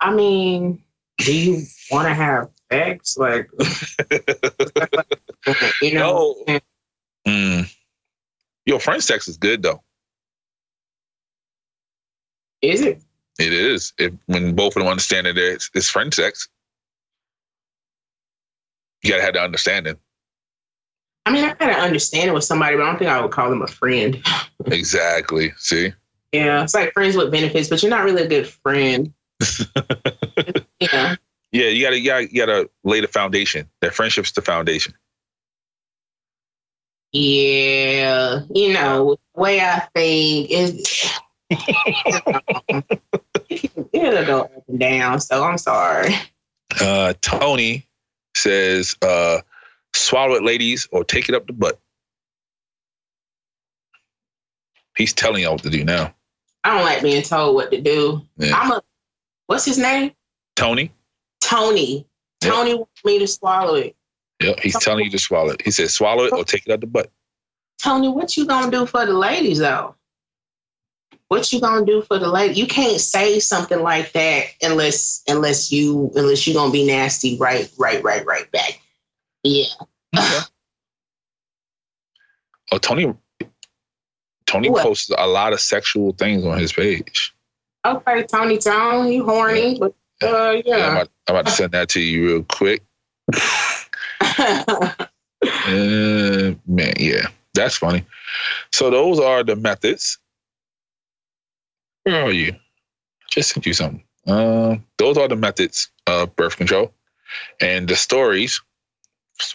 I mean, do you want to have sex? Like, you know, No. Mm. Yo, friend sex is good though. is it? It is. If when both of them understand that it's, it's friend sex, you gotta have the understanding. I mean, I kind of understand it with somebody, but I don't think I would call them a friend. exactly. See. Yeah, it's like friends with benefits, but you're not really a good friend. yeah, Yeah, you gotta, you gotta, you gotta lay the foundation. That friendship's the foundation. yeah. You know, the way I think is it'll go up and down. So I'm sorry. Uh, Tony says, uh, swallow it, ladies, or take it up the butt. He's telling y'all what to do now. I don't like being told what to do. Yeah. I'm a what's his name? Tony? Tony. Yep. Tony wants me to swallow it. Yep, he's telling you to swallow it. He says, swallow it or take it up the butt. Tony, what you gonna do for the ladies though? What you gonna do for the lady? You can't say something like that unless unless you unless you gonna be nasty right, right, right, right back. Yeah. Oh, Tony. Tony What? posts a lot of sexual things on his page. Okay, Tony Tone, you horny, but uh Yeah, I'm, about, I'm about to send that to you real quick. Uh, man, yeah, that's funny. So those are the methods. Where are you? Just sent you something. Um, those are the methods of birth control, and the stories.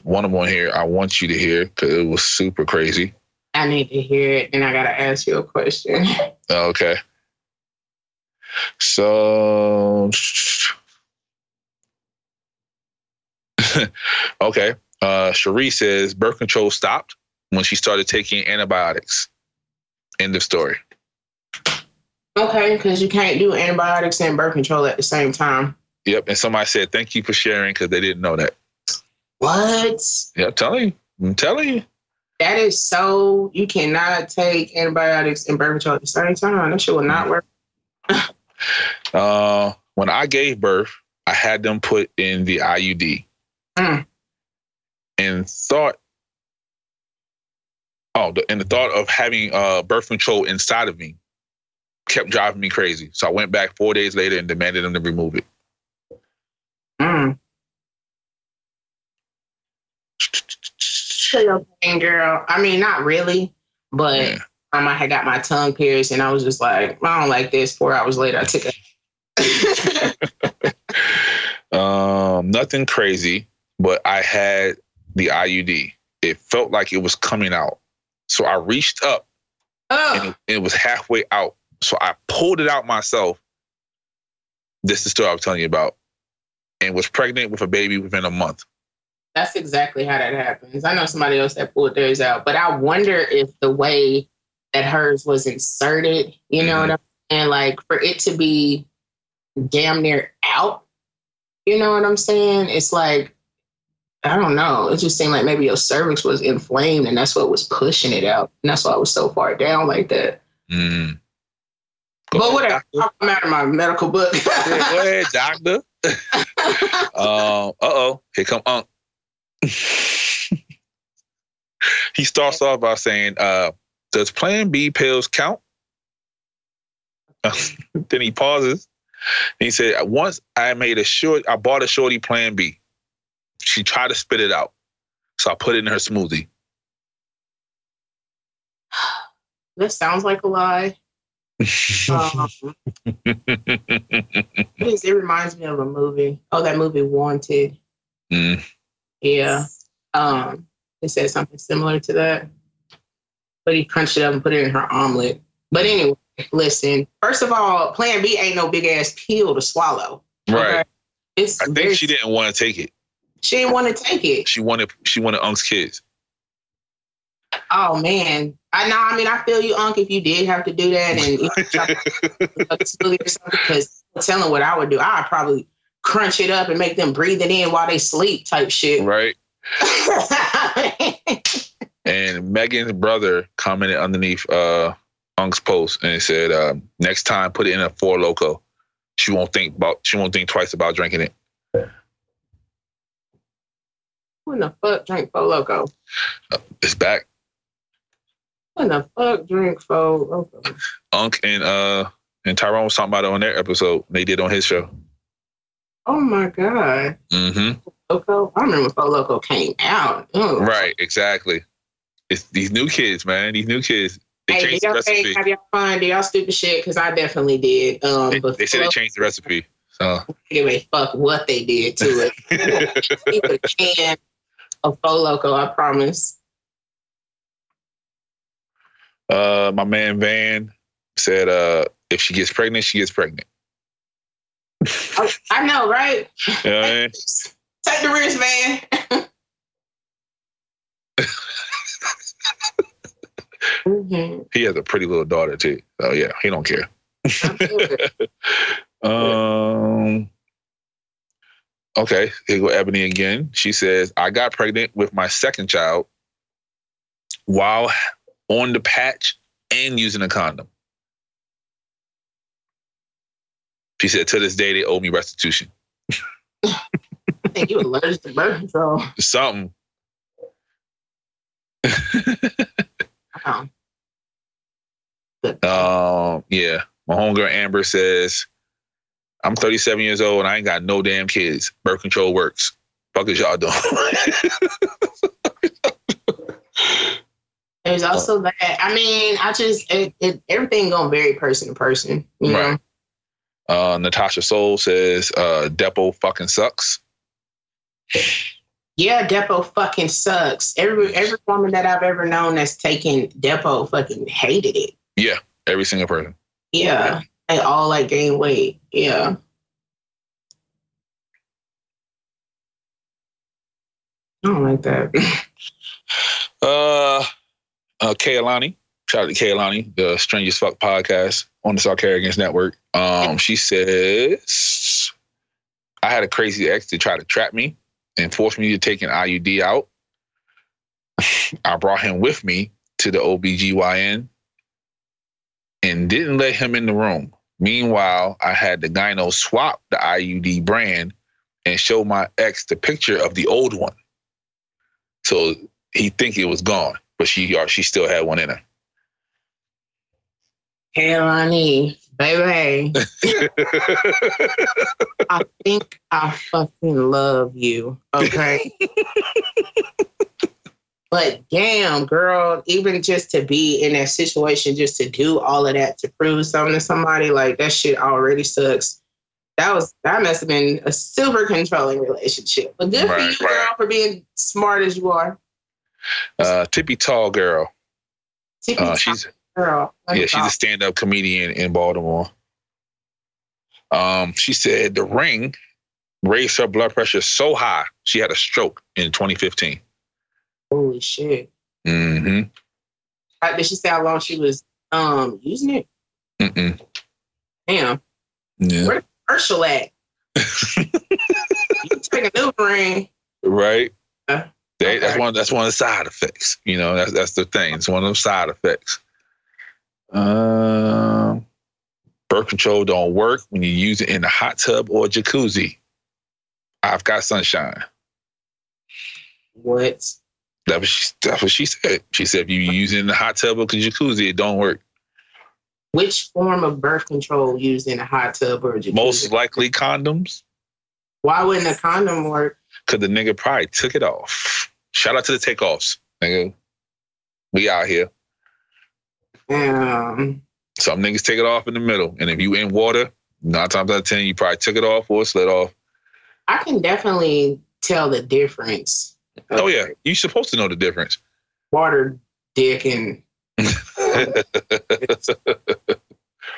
One of them here. I want you to hear because it was super crazy. I need to hear it, and I gotta ask you a question. Okay. So, okay. Uh, Cherie says birth control stopped when she started taking antibiotics. End of story. Okay, because you can't do antibiotics and birth control at the same time. Yep. And somebody said, thank you for sharing because they didn't know that. What? Yeah, I'm telling you. I'm telling you. That is so. You cannot take antibiotics and birth control at the same time. That shit will not work. Uh, when I gave birth, I had them put in the IUD Mm. and thought, oh, the, and the thought of having uh, birth control inside of me kept driving me crazy. So I went back four days later and demanded them to remove it. Mm. Your pain, girl. I mean, not really, but Yeah. um, I had got my tongue pierced, and I was just like, I don't like this. Four hours later, I took it. Um, nothing crazy, but I had the IUD. It felt like it was coming out. So I reached up and oh, it, it was halfway out. So I pulled it out myself. This is the story I was telling you about. And was pregnant with a baby within a month. That's exactly how that happens. I know somebody else that pulled theirs out, but I wonder if the way that hers was inserted, you know Mhm. what I'm saying? Like for it to be damn near out, you know what I'm saying? It's like, I don't know. It just seemed like maybe your cervix was inflamed and that's what was pushing it out. And that's why it was so far down like that. Mm. Go But whatever. I'm out of my medical book. Yeah, Go ahead, doctor. Uh oh. Here come Unc. he starts off by saying, uh, does plan B pills count? then he pauses. And he said, once I made a short, I bought a shorty plan B. She tried to spit it out. So I put it in her smoothie. this sounds like a lie. Um, it reminds me of a movie. Oh, that movie Wanted. Mm, Yeah. Um, it said something similar to that. But he crunched it up and put it in her omelet. But anyway, listen. First of all, Plan B ain't no big ass pill to swallow. right. okay? It's I think very- she didn't want to take it. She didn't want to take it. She wanted she wanted Unc's kids. Oh man. I know. I mean, I feel you, Unc, if you did have to do that and you know, try to a smoothie or something, because telling what I would do, I'd probably crunch it up and make them breathe it in while they sleep, type shit. right. And Megan's brother commented underneath uh Unc's post and said, um, next time put it in a Four Loko. She won't think about she won't think twice about drinking it. When the fuck drink Fo Loco? It's back. When the fuck drink Fo Loco? Unc and uh and Tyrone was talking about it on their episode they did on his show. Oh my god, Mm-hmm. Loco! I remember Fo Loco came out. Right, exactly. It's these new kids, man. These new kids. They Hey, changed the recipe. have y'all fun? Did y'all stupid shit? Because I definitely did. Um, They, but they said they changed the recipe. So give a fuck what they did to it. Keep a can of Fo Loco, I promise. uh my man Van said uh if she gets pregnant, she gets pregnant. I, I know, right? You know what I mean? Take the risk, man. Mhm. He has a pretty little daughter too. So yeah, he don't care. Um. Okay, here go Ebony again. She says, "I got pregnant with my second child while on the patch and using a condom." She said, "To this day, they owe me restitution. I think you allergic to birth control. Something." Wow. Um. Yeah, my homegirl Amber says, "I'm 37 years old and I ain't got no damn kids. Birth control works. Fuck is y'all doing?" There's also that. I mean, I just it, it everything going vary person to person. You Right. Uh, Natasha Soul says uh, Depo fucking sucks. yeah, Depo fucking sucks. Every every woman that I've ever known that's taken Depo fucking hated it. Yeah, every single person. Yeah, they all like gain weight. Yeah. I don't like that. Uh, uh, shout out to Kaylani, the Strangest Fuck podcast on the South Carolinians Network. Um, she says, I had a crazy ex to try to trap me and force me to take an IUD out. I brought him with me to the OBGYN and didn't let him in the room. Meanwhile, I had the gyno swap the IUD brand and show my ex the picture of the old one. So he think it was gone, but she she still had one in her. Hey, Lonnie, baby, I think I fucking love you. Okay. but damn, girl, even just to be in that situation, just to do all of that to prove something to somebody, like that shit already sucks. That was that must have been a super controlling relationship. But good Right, for you, girl, for being smart as you are. uh, Tippy Tall girl. Tippy Uh, top she's girl. yeah, she's a stand-up comedian in Baltimore. Um, she said the ring raised her blood pressure so high she had a stroke in 2015. holy shit. Mm-hmm. Uh, Did she say how long she was um using it? Mm-mm. Damn. Yeah. Herschel at? you take a new ring. Right. Uh, They, That's one. That's one of the side effects. You know, that's that's the thing. It's one of them side effects. Um, birth control don't work when you use it in a hot tub or jacuzzi. I've got sunshine. What? That was she, that's what she said. She said if you use it in the hot tub or jacuzzi, it don't work. Which form of birth control used in a hot tub or a jacuzzi? Most likely condoms, Why wouldn't a condom work? because the nigga probably took it off. Shout out to the takeoffs, nigga. We out here. Um, Some niggas take it off in the middle, and if you in water, nine times out of ten, you probably took it off or slid off. I can definitely tell the difference. Oh yeah, you're supposed to know the difference. Water dick and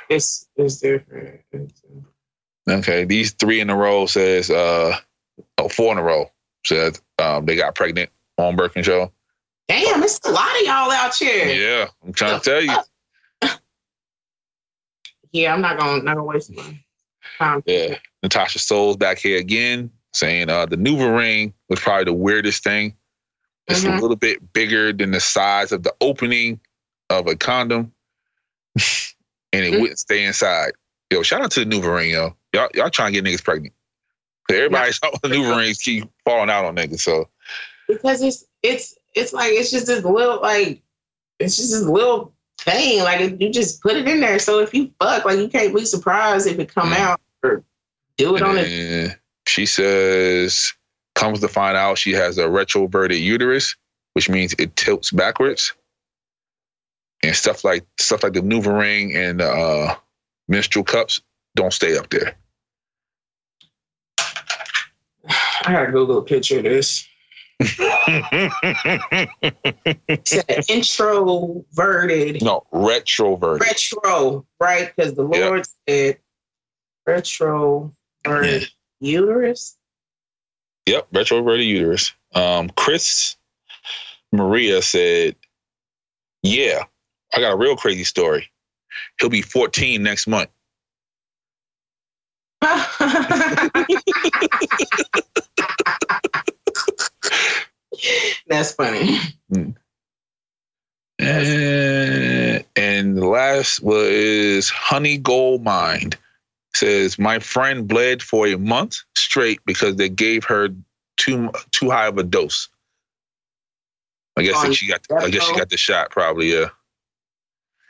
it's it's different. okay, these three in a row says, uh, oh, four in a row says um, they got pregnant on birth control. Damn, it's a lot of y'all out here. Yeah, I'm trying to tell you. Yeah, I'm not gonna not gonna waste my time. Yeah, Natasha Souls back here again saying uh, the Nuva ring was probably the weirdest thing. It's Mhm. a little bit bigger than the size of the opening of a condom, and it Mhm. wouldn't stay inside. Yo, shout out to the Nuva ring, yo. Y'all, y'all trying to get niggas pregnant. Everybody's about the Nuva rings keep falling out on niggas. So because it's it's it's like it's just this little like it's just this little thing like you just put it in there so if you fuck like you can't be surprised if it come Mm. out or do it on it she says, comes to find out she has a retroverted uterus, which means it tilts backwards. And stuff like stuff like the Nuva ring and uh, menstrual cups don't stay up there. I gotta Google a picture of this introverted no, retroverted. retro right because the. Lord said retroverted uterus Yep, retroverted uterus. Um, Chris Maria said, "Yeah, I got a real crazy story. He'll be 14 next month. That's funny. And, and the last was Honey Gold Mind. Says my friend bled for a month straight because they gave her too too high of a dose. I guess that she got. I guess she got the shot. Probably. Yeah.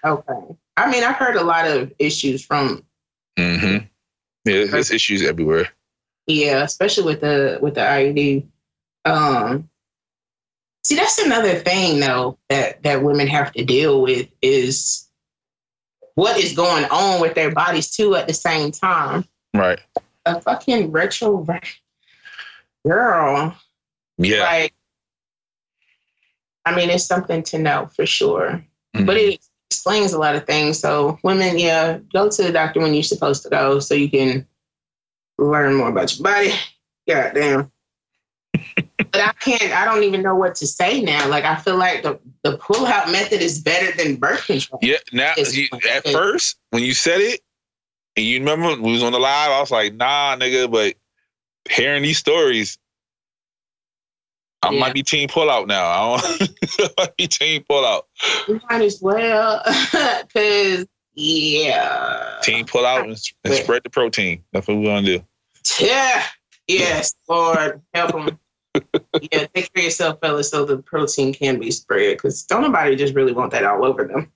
Okay. I mean, I've heard a lot of issues from hmm Yeah. There's issues everywhere. yeah, especially with the with the IUD. Um, See, that's another thing though that that women have to deal with is what is going on with their bodies too at the same time. Right. A fucking retro girl. Yeah. Like, I mean, it's something to know for sure, Mhm. but it explains a lot of things. So, women, yeah, go to the doctor when you're supposed to go so you can learn more about your body. God damn. But I can't, I don't even know what to say now. Like, I feel like the, the pull out method is better than birth control. Yeah. Now, you, at first, when you said it, and you remember when we was on the live, I was like, nah, nigga, but hearing these stories, I Yeah. might be team pull out now. I don't I might be team pull out. You might as well, because, yeah. Team pull out and, and spread the protein. That's what we're gonna do. Yeah. Yes, Lord, help them. Yeah, take care of yourself, fellas, so the protein can be spread. Because don't nobody just really want that all over them.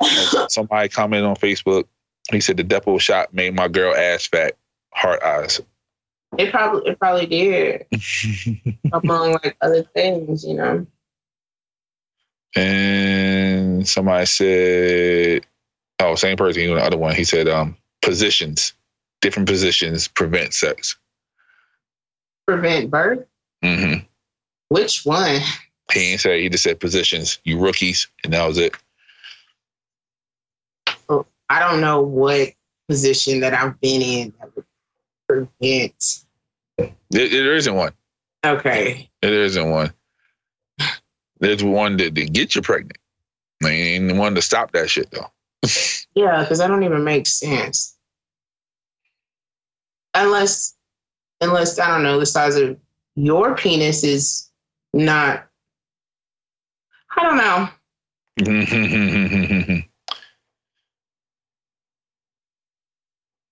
Somebody commented on Facebook. He said the Depo shot made my girl ass fat. Heart eyes. it probably it probably did, among like other things, you know. and somebody said, oh, same person, the other one. He said, um, positions, different positions prevent sex. Prevent birth. Mm-hmm. Which one? He ain't say. He just said positions. You rookies, and that was it. I don't know what position that I've been in that would prevent. There, there isn't one. Okay. There isn't one. There's one that, that get you pregnant. I ain't the one to stop that shit though. Yeah, because that don't even make sense. Unless, unless I don't know, the size of your penis is not. I don't know.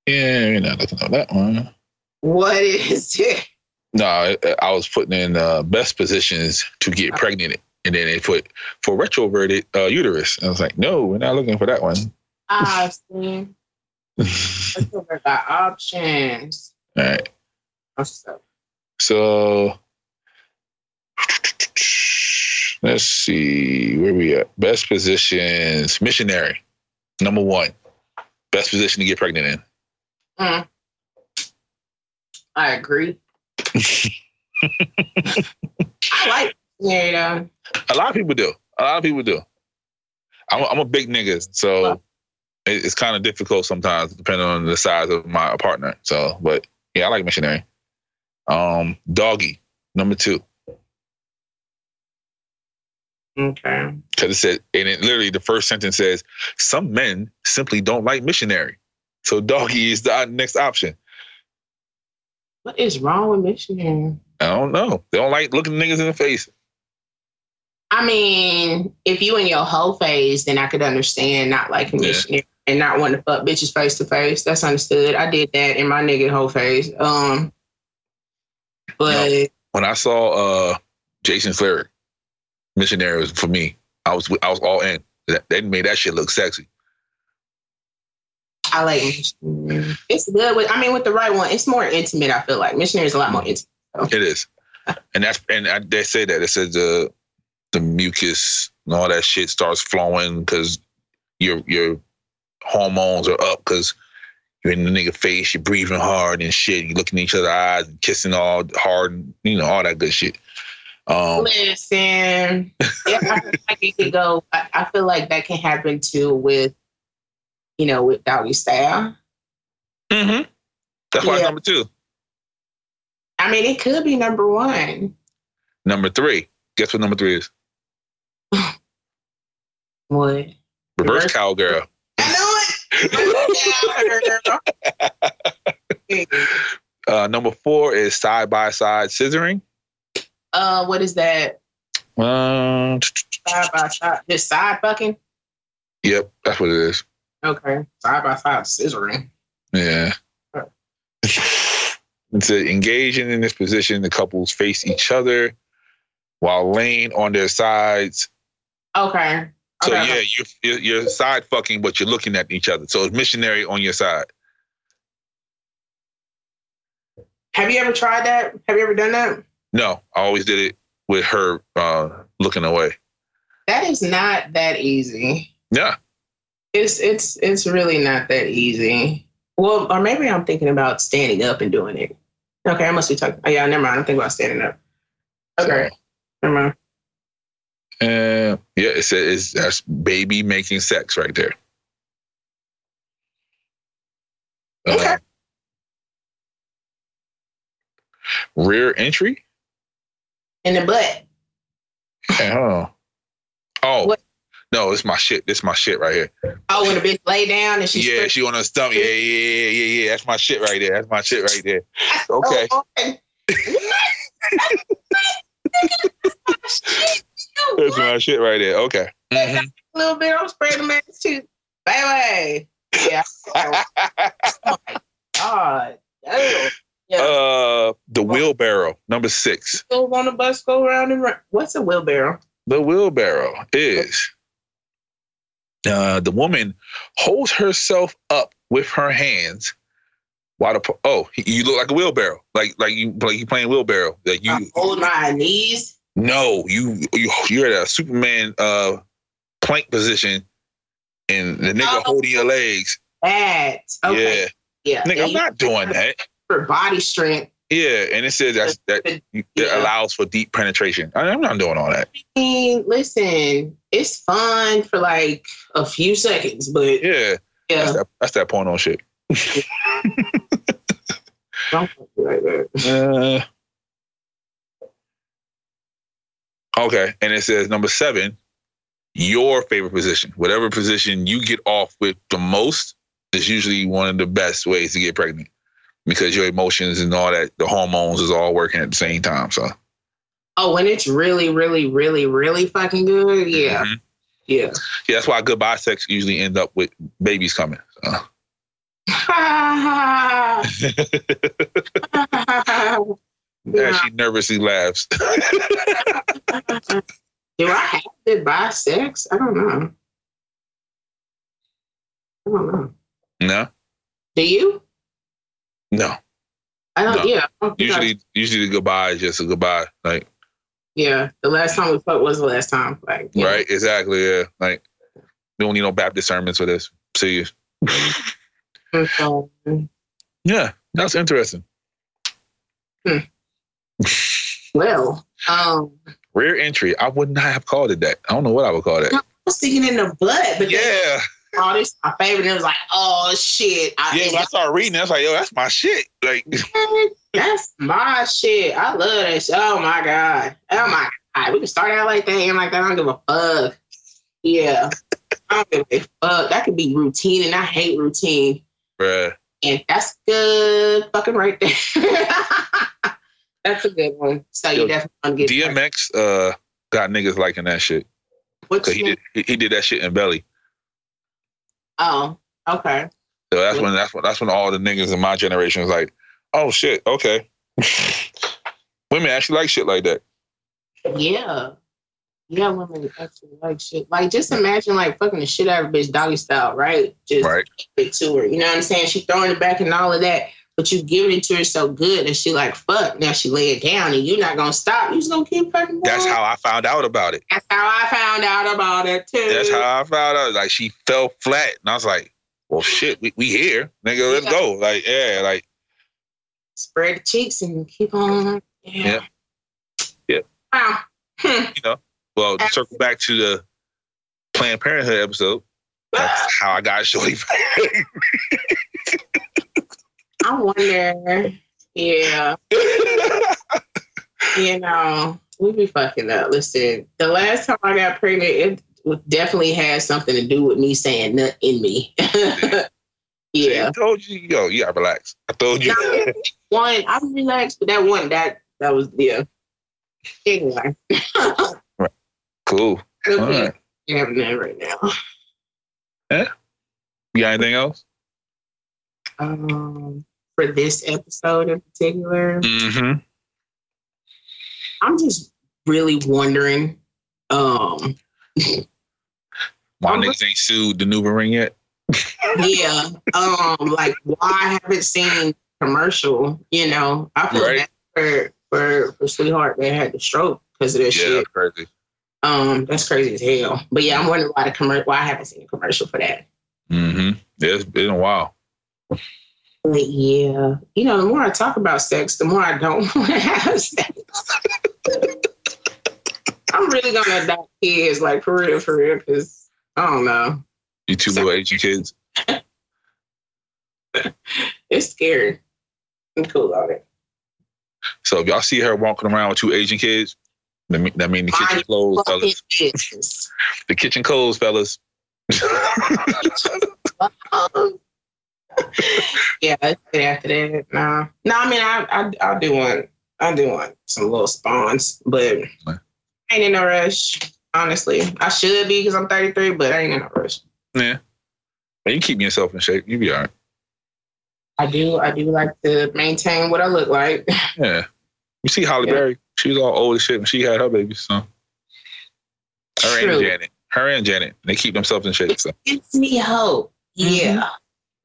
yeah, you're not looking at that one. What is it? No, I, was putting in uh, best positions to get pregnant, and then they put for retroverted uh, uterus. I was like, no, we're not looking for that one. I see. Let's look at the options. All right. So, let's see where we at. Best positions, missionary, number one. Best position to get pregnant in. mm. I agree. I like yeah, yeah. A lot of people do. A lot of people do. I'm, I'm a big nigga, so it- it's kind of difficult sometimes, depending on the size of my partner. So, but yeah, I like missionary. Um, doggy, number two. Okay. because it said, and it literally the first sentence says, "Some men simply don't like missionary." So doggy is the next option. What is wrong with missionary? I don't know. They don't like looking niggas in the face. I mean, if you in your whole phase, then I could understand not liking Yeah. missionary and not wanting to fuck bitches face to face. That's understood. I did that in my nigga whole phase. Um, but When I saw uh Jason's Lyric, missionary was for me. I was I was all in. That, they made that shit look sexy. I like missionary. It's good with. I mean, with the right one, it's more intimate. I feel like missionary is a lot more intimate. It is, and that's and I, they say that it says the the mucus and all that shit starts flowing because your your hormones are up because you're in the nigga face, you're breathing hard and shit. You looking in each other's eyes, and kissing all hard, and you know all that good shit. Um, Listen, yeah, I feel like it could go. I, I feel like that can happen too with, you know, with doggy style. Mm-hmm. That's why Yeah. number two. I mean, it could be number one. Number three. Guess what number three is? What? Reverse Reverse- cowgirl. I know it. Uh, number four is side by side scissoring. uh, what is that? Um, Side by side, just side fucking. yep, that's what it is. Okay, side by side scissoring. Yeah. Right. It engaging in this position, the couples face each other while laying on their sides. Okay. So okay. yeah, you're, you're you're side fucking, but you're looking at each other. So it's missionary on your side. Have you ever tried that? Have you ever done that? No, I always did it with her uh, looking away. That is not that easy. Yeah. It's it's it's really not that easy. Well, or maybe I'm thinking about standing up and doing it. Okay, I must be talking. Oh, yeah, never mind. I'm thinking about standing up. Okay, never mind. And yeah, it says it's, that's baby making sex right there. Okay. Uh, rear entry. In the butt. Hey, hold on. Oh, What? no, it's my shit. This my shit right here. Oh, when the bitch lay down and she yeah, she on her stomach. Yeah, yeah, yeah, yeah, yeah. That's my shit right there. That's my shit right there. Okay. Oh, okay. That's my shit right there. Okay. Mhm. a little bit. I'm spraying the man's too. Baby. Yeah. Oh my God. Damn. Yeah. uh, the wheelbarrow, number six. go on the bus, go around and run. What's a wheelbarrow? The wheelbarrow is uh, the woman holds herself up with her hands while the oh you look like a wheelbarrow like like you like you playing wheelbarrow like you I hold my knees. No you you you're at a Superman uh plank position and the nigga Oh. holding your legs That. Okay. yeah Yeah. nigga And I'm not doing that For body strength. yeah and it says that's that it Yeah. allows for deep penetration I- I'm not doing all that I mean, listen, it's fun for like a few seconds, but yeah yeah. that's that, that's that porno shit Don't do like that. Uh, okay, and it says number seven, your favorite position, whatever position you get off with the most, is usually one of the best ways to get pregnant because your emotions and all that, the hormones is all working at the same time. So Oh, when it's really, really, really, really fucking good. Yeah. Mhm. Yeah. yeah, that's why goodbye sex usually end up with babies coming. So. Yeah. And she nervously laughs. Do I have to buy sex? I don't know. I don't know. no, Do you? no. I don't. No. Yeah. I don't think I- Usually, usually the goodbye is just a goodbye. Like yeah. The last time we fucked was the last time. Like. right, exactly. Yeah, like we don't need no Baptist sermons for this. See you. Yeah, that's interesting. Hmm. Well, um, Rear entry. I would not have called it that. I don't know what I would call that. I was thinking in the butt, but then, Yeah. oh, this is my favorite. And it was like, oh shit. I, Yeah, when I started reading, I was like, yo, that's my shit. Like, That's my shit. I love that shit. Oh my god. Oh my god. We can start out like that and like that. I don't give a fuck. Yeah. I don't give a fuck. That could be routine, and I hate routine. bruh. And that's good fucking right there. that's a good one. So you Yo, definitely want to get DMX uh got niggas liking that shit. What he did he, he did that shit in belly. Oh, okay. So that's when that's when that's when all the niggas in my generation was like, oh shit, okay. Women actually like shit like that. Yeah. Yeah, women actually like shit. Like, just imagine like fucking the shit out of a bitch doggy style, right? Just Right. it to her. You know what I'm saying? She throwing it back and all of that, but you giving it to her so good and she like fuck. Now she lay it down and you're not gonna stop. You just gonna keep fucking. That's going. how I found out about it. That's how I found out about it too. That's how I found out. Like she fell flat. And I was like, well shit, we, we here. Nigga, let's Yeah. go. Like, yeah, like spread the cheeks and keep on. Yeah. Yeah. Wow. Hmm. well, to circle back to the Planned Parenthood episode. That's how I got shorty. I wonder. Yeah. You know, we be fucking up. Listen, the last time I got pregnant, it definitely had something to do with me saying nut in me. yeah. I told you, yo, you gotta relax. I told you. Now, one, I'm relaxed, but that one, that that was yeah. Anyway, cool. All right. that right now. Yeah. You got anything else? Um, for this episode in particular, Mm-hmm. I'm just really wondering. Um, Um, niggas ain't sued the new ring yet. yeah. Um, like why I haven't seen commercial. You know, I feel Right. bad for for for sweetheart that had the stroke because of this Yeah, shit. that's crazy. Um, that's crazy as hell. But yeah, I'm wondering why the commercial. Why I haven't seen a commercial for that. Mm-hmm. Yeah, it's been a while. But yeah, you know, the more I talk about sex, the more I don't want to have sex. I'm really gonna adopt kids, like for real, for real, because I don't know. You two little Asian kids. It's scary. I'm cool on it. So if y'all see her walking around with two Asian kids, that mean, that mean the kitchen closed, fellas. The kitchen closed, fellas. Yeah, let's get after that. No, no. I mean, I, I, I do want, I do want some little spawns, but I ain't in no rush. Honestly, I should be because I'm 33, but I ain't in no rush. yeah. And you keep yourself in shape. You be all right. I do, I do like to maintain what I look like. Yeah. You see Halle Yeah. Berry? She was all old as shit when she had her baby. So her True. and Janet. Her and Janet. They keep themselves in shape. So gives me hope. Mm-hmm. Yeah,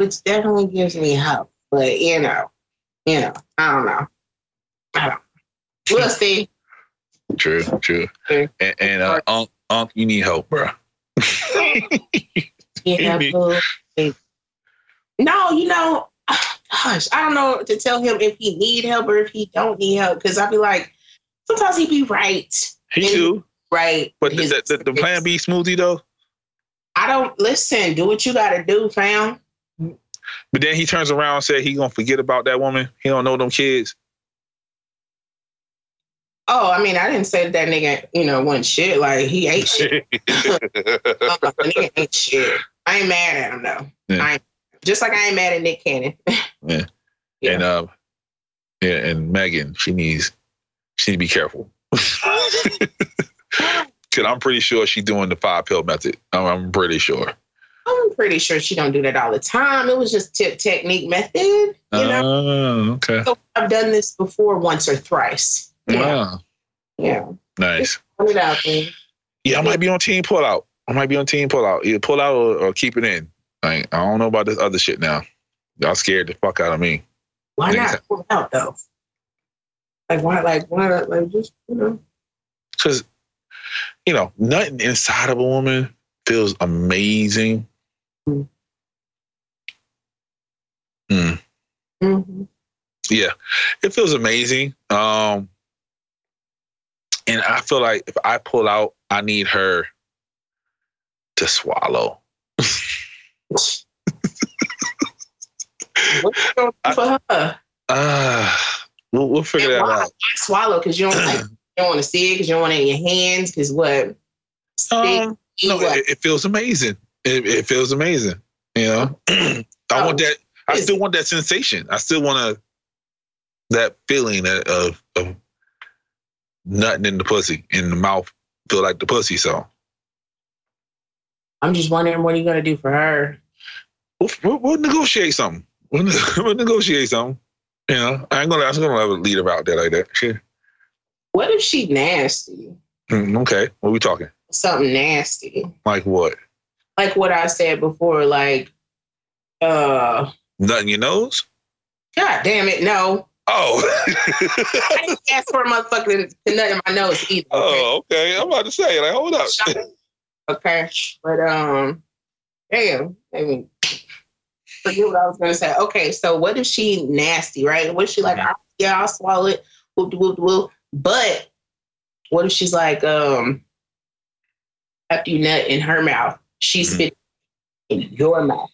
which definitely gives me hope. But you know, you know, I don't know. I don't. We'll see. true, true. Okay. And, and uh, Unc, Unc, you need help, bro. Yeah, Maybe. No, you know, gosh, I don't know to tell him if he need help or if he don't need help because I'd be like, sometimes he'd be right, He Maybe. do. right. But the, His- the, the, the Plan B smoothie though. I don't listen. Do what you got to do, fam. But then he turns around and said he gonna forget about that woman. He don't know them kids. Oh, I mean, I didn't say that, that nigga, you know, wasn't shit. Like he ate shit. I'm like, the nigga ain't shit. I ain't mad at him though. Yeah. I ain't, just like I ain't mad at Nick Cannon. Yeah. Yeah. And uh, yeah, and Megan, she needs she need to be careful. Cause I'm pretty sure she's doing the five pill method. I'm, I'm pretty sure. I'm pretty sure she don't do that all the time. It was just tip technique method. You know, Oh, okay. so I've done this before once or thrice. Yeah, Wow. yeah. Nice. Put it out there. Yeah, I might be on team pull out. I might be on team pull out. Either pull out or, or keep it in. Like, I don't know about this other shit now. Y'all scared the fuck out of me. Why Niggas- not pull out though? Like why? Like why? not? Like just you know. Cause, you know, nothing inside of a woman feels amazing. Mm. Mm. mhm. yeah it feels amazing um and i feel like if i pull out i need her to swallow What you gonna do for her? uh we'll, we'll figure And that why? out Why swallow because you don't like, you don't want to see it because you don't want it in your hands because what? um, no what? it, it feels amazing it, it feels amazing you know i Oh, want that i still want that sensation i still want to that feeling of, of of nothing in the pussy in the mouth feel like the pussy so I'm just wondering what are you gonna do for her? we'll, we'll, we'll negotiate something. We'll, we'll negotiate something. You know, I ain't gonna, I'm gonna ever lead out there like that. What if she nasty? Mm, okay, what we talking? Something nasty. Like what? Like what I said before, like uh Nothing your nose? God damn it, no. Oh. I didn't ask for a motherfucking nut in my nose either. Okay? oh, okay. I'm about to say, like, hold up. okay. But um damn, I mean forget what I was gonna say. Okay, so what if she nasty, right? What if she like, Mhm. yeah, I'll swallow it, whoop whoop whoop. But what if she's like, um, after you nut in her mouth, she Mhm. spit in your mouth.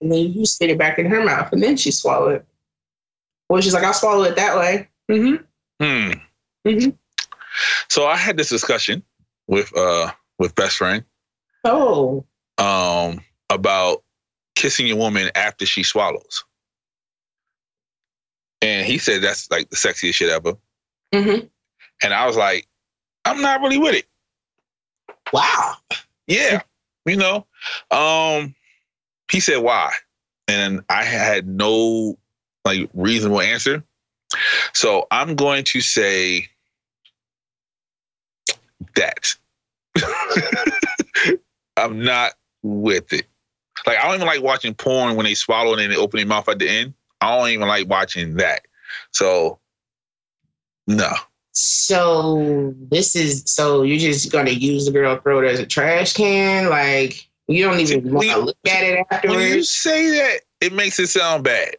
And then you spit it back in her mouth, and then she swallowed it. Well, she's like, I'll swallow it that way. Mm-hmm. Hmm. Mm-hmm. So I had this discussion with uh with best friend Oh, um about kissing a woman after she swallows. And he said that's like the sexiest shit ever. mm-hmm. And I was like, I'm not really with it. Wow. Yeah. You know, um, he said why, and I had no like reasonable answer. So I'm going to say that I'm not with it. Like I don't even like watching porn when they swallow and they open their mouth at the end. I don't even like watching that. So No. So this is so you're just gonna use the girl, throw it as a trash can, like you don't even want to look at it afterwards. When you say that, it makes it sound bad.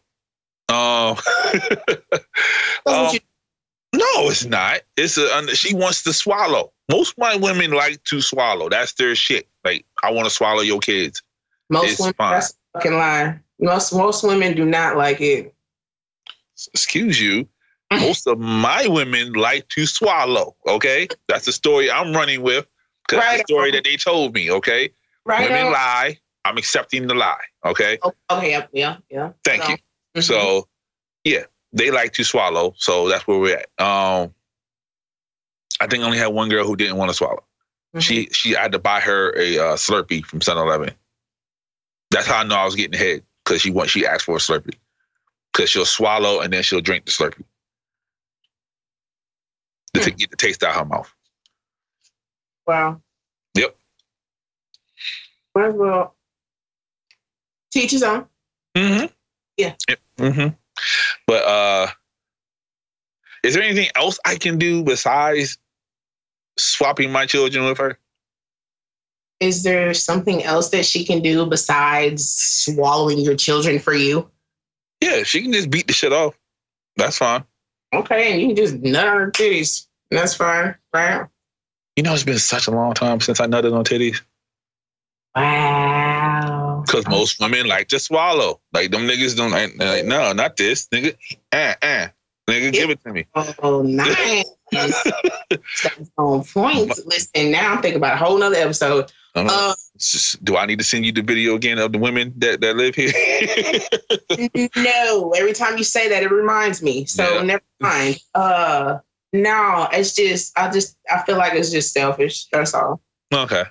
Um, um, you- no, it's not. It's a she wants to swallow. Most my women like to swallow. That's their shit. Like I want to swallow your kids. most it's women, fine. that's a fucking lie. Most most women do not like it. Excuse you. Most of my women like to swallow. Okay, that's the story I'm running with. Cause Right the story that they told me. Okay, Right? women on? lie. I'm accepting the lie. Okay, Oh, okay. Yeah. Yeah. Thank No. you. Mhm. So, yeah, they like to swallow. So that's where we're at. Um, I think I only had one girl who didn't want to swallow. Mhm. She she I had to buy her a uh, Slurpee from 7-Eleven. That's how I know I was getting head because she want she asked for a Slurpee because she'll swallow and then she'll drink the Slurpee to Hmm. get the taste out her mouth. Wow. Yep. Well, well, teach his own. Mm-hmm. Yeah. Mm-hmm. But uh, is there anything else I can do besides swapping my children with her? Is there something else that she can do besides swallowing your children for you? Yeah, she can just beat the shit off. That's fine. Okay, and you can just nut on her titties. That's fine, right? You know, it's been such a long time since I nutted on titties. Wow. Because most women like to swallow. Like them niggas don't like, like no, not this. Nigga, uh, uh. Nigga, give it to me. Oh, nice. That's on point. Listen, now I'm thinking about a whole nother episode. Uh, Uh, just- do I need to send you the video again of the women that, that live here? no, every time you say that, it reminds me. So Yeah. never mind. Uh, no, it's just I just I feel like it's just selfish. That's all. okay.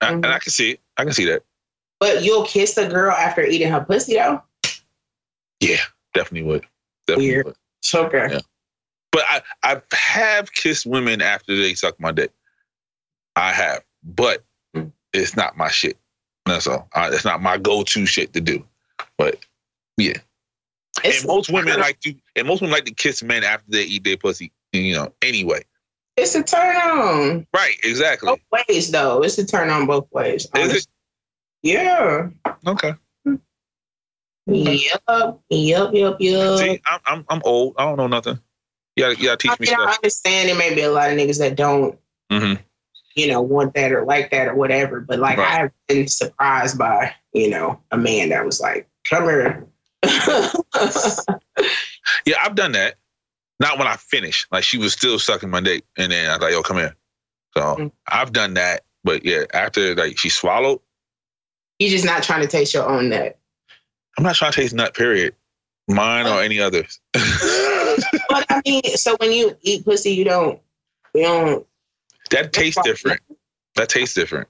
I- Mhm. and I can see it. I can see that. But you'll kiss a girl after eating her pussy though. Yeah, definitely would. Definitely Weird. would. It's okay. Yeah. But I, I have kissed women after they suck my dick. I have, but Mm. it's not my shit. That's all. Uh, it's not my go-to shit to do. But yeah, It's, and most women like to, and most women like to kiss men after they eat their pussy. You know, anyway. it's a turn on Right? Exactly. both ways though. It's a turn on both ways. Is it. Yeah. okay? Yep. Yep. Yep. Yep. See, I'm, I'm I'm old. I don't know nothing. You gotta, you gotta I teach me mean, I understand there may be a lot of niggas that don't, hmm you know, want that or like that or whatever. But like, Right. I've been surprised by, you know, a man that was like, "Come here." Yeah, I've done that. Not when I finished. Like she was still sucking my dick, and then I was like, "Yo, come here." So Mm. I've done that. But yeah, after like she swallowed, You're just not trying to taste your own nut. I'm not trying to taste nut. Period. Mine or any others. But I mean, so when you eat pussy, you don't, you don't. that tastes different. That tastes different.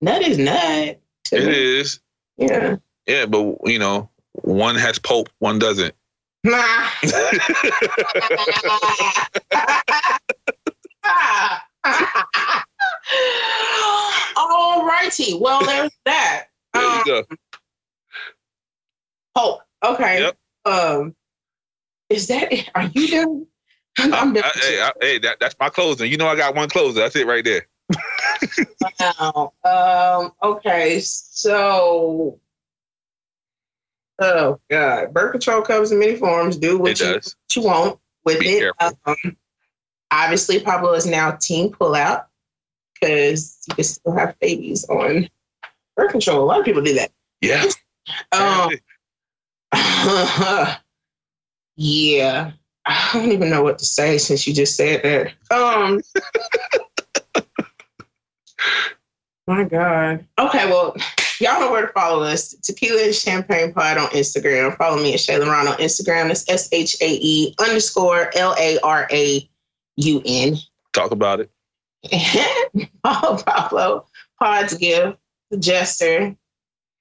Nut is nut. It me. is. Yeah. Yeah, but you know, one has pulp, one doesn't. Nah. All righty. Well, there's that. there you Um, go. Hope. Okay. Yep. Um, is that? Are you done? I'm, I'm done. I- hey, I- hey, that, that's my closing. You know, I got one closer. That's it right there. wow. Um, okay, so oh god, birth control comes in many forms. Do what you, what you want with Be it. Um, obviously, Pablo is now team pullout because you can still have babies on birth control. A lot of people do that. Yeah. Um, yeah, I don't even know what to say since you just said that. Um, my God. Okay, well, y'all know where to follow us. Tequila and Champagne Pod on Instagram. Follow me at Shayla Ron on Instagram. That's S H A E underscore L A R A U N. Talk about it. Follow Pablo, Pod's Gift, The Jester,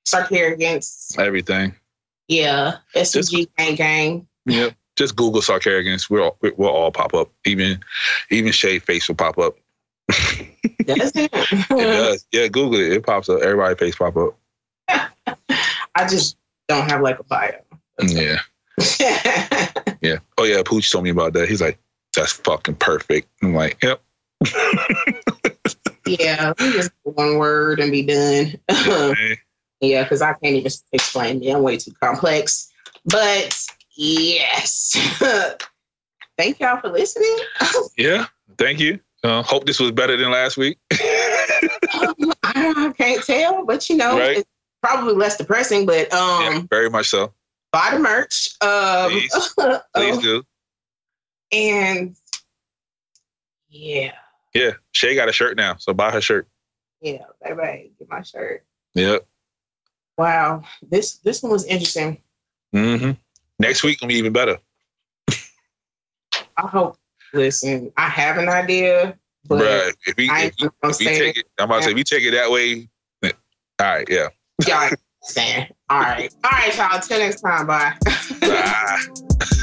Sarcarigance. Everything. Yeah, it's SG Gang Gang. Yep. Just Google Sarcarigans. We'll all, we'll all pop up. Even even Shade face will pop up. Does it? It does. Yeah, Google it. It pops up. Everybody face pop up. I just don't have like a bio. Yeah. Yeah. Oh yeah, Pooch told me about that. He's like, that's fucking perfect. I'm like, yep. yeah, just one word and be done. Okay. Yeah, because I can't even explain me. I'm way too complex. But yes. Thank y'all for listening. yeah. Thank you. Uh, hope this was better than last week. I can't tell, but you know, Right. it's probably less depressing. But um, yeah, very much so. buy the merch. Um, Please. Please um, do. and yeah, Yeah. Shay got a shirt now, so buy her shirt. yeah, baby, get my shirt. Yep. Wow, this this one was interesting. Mm-hmm. Next week gonna be even better. I hope. Listen, I have an idea, but right. If we, if, gonna if say take it, I'm about to say, if you take it that way, all right, yeah. y'all understand. All right, all right, y'all. Till next time. Bye. Bye.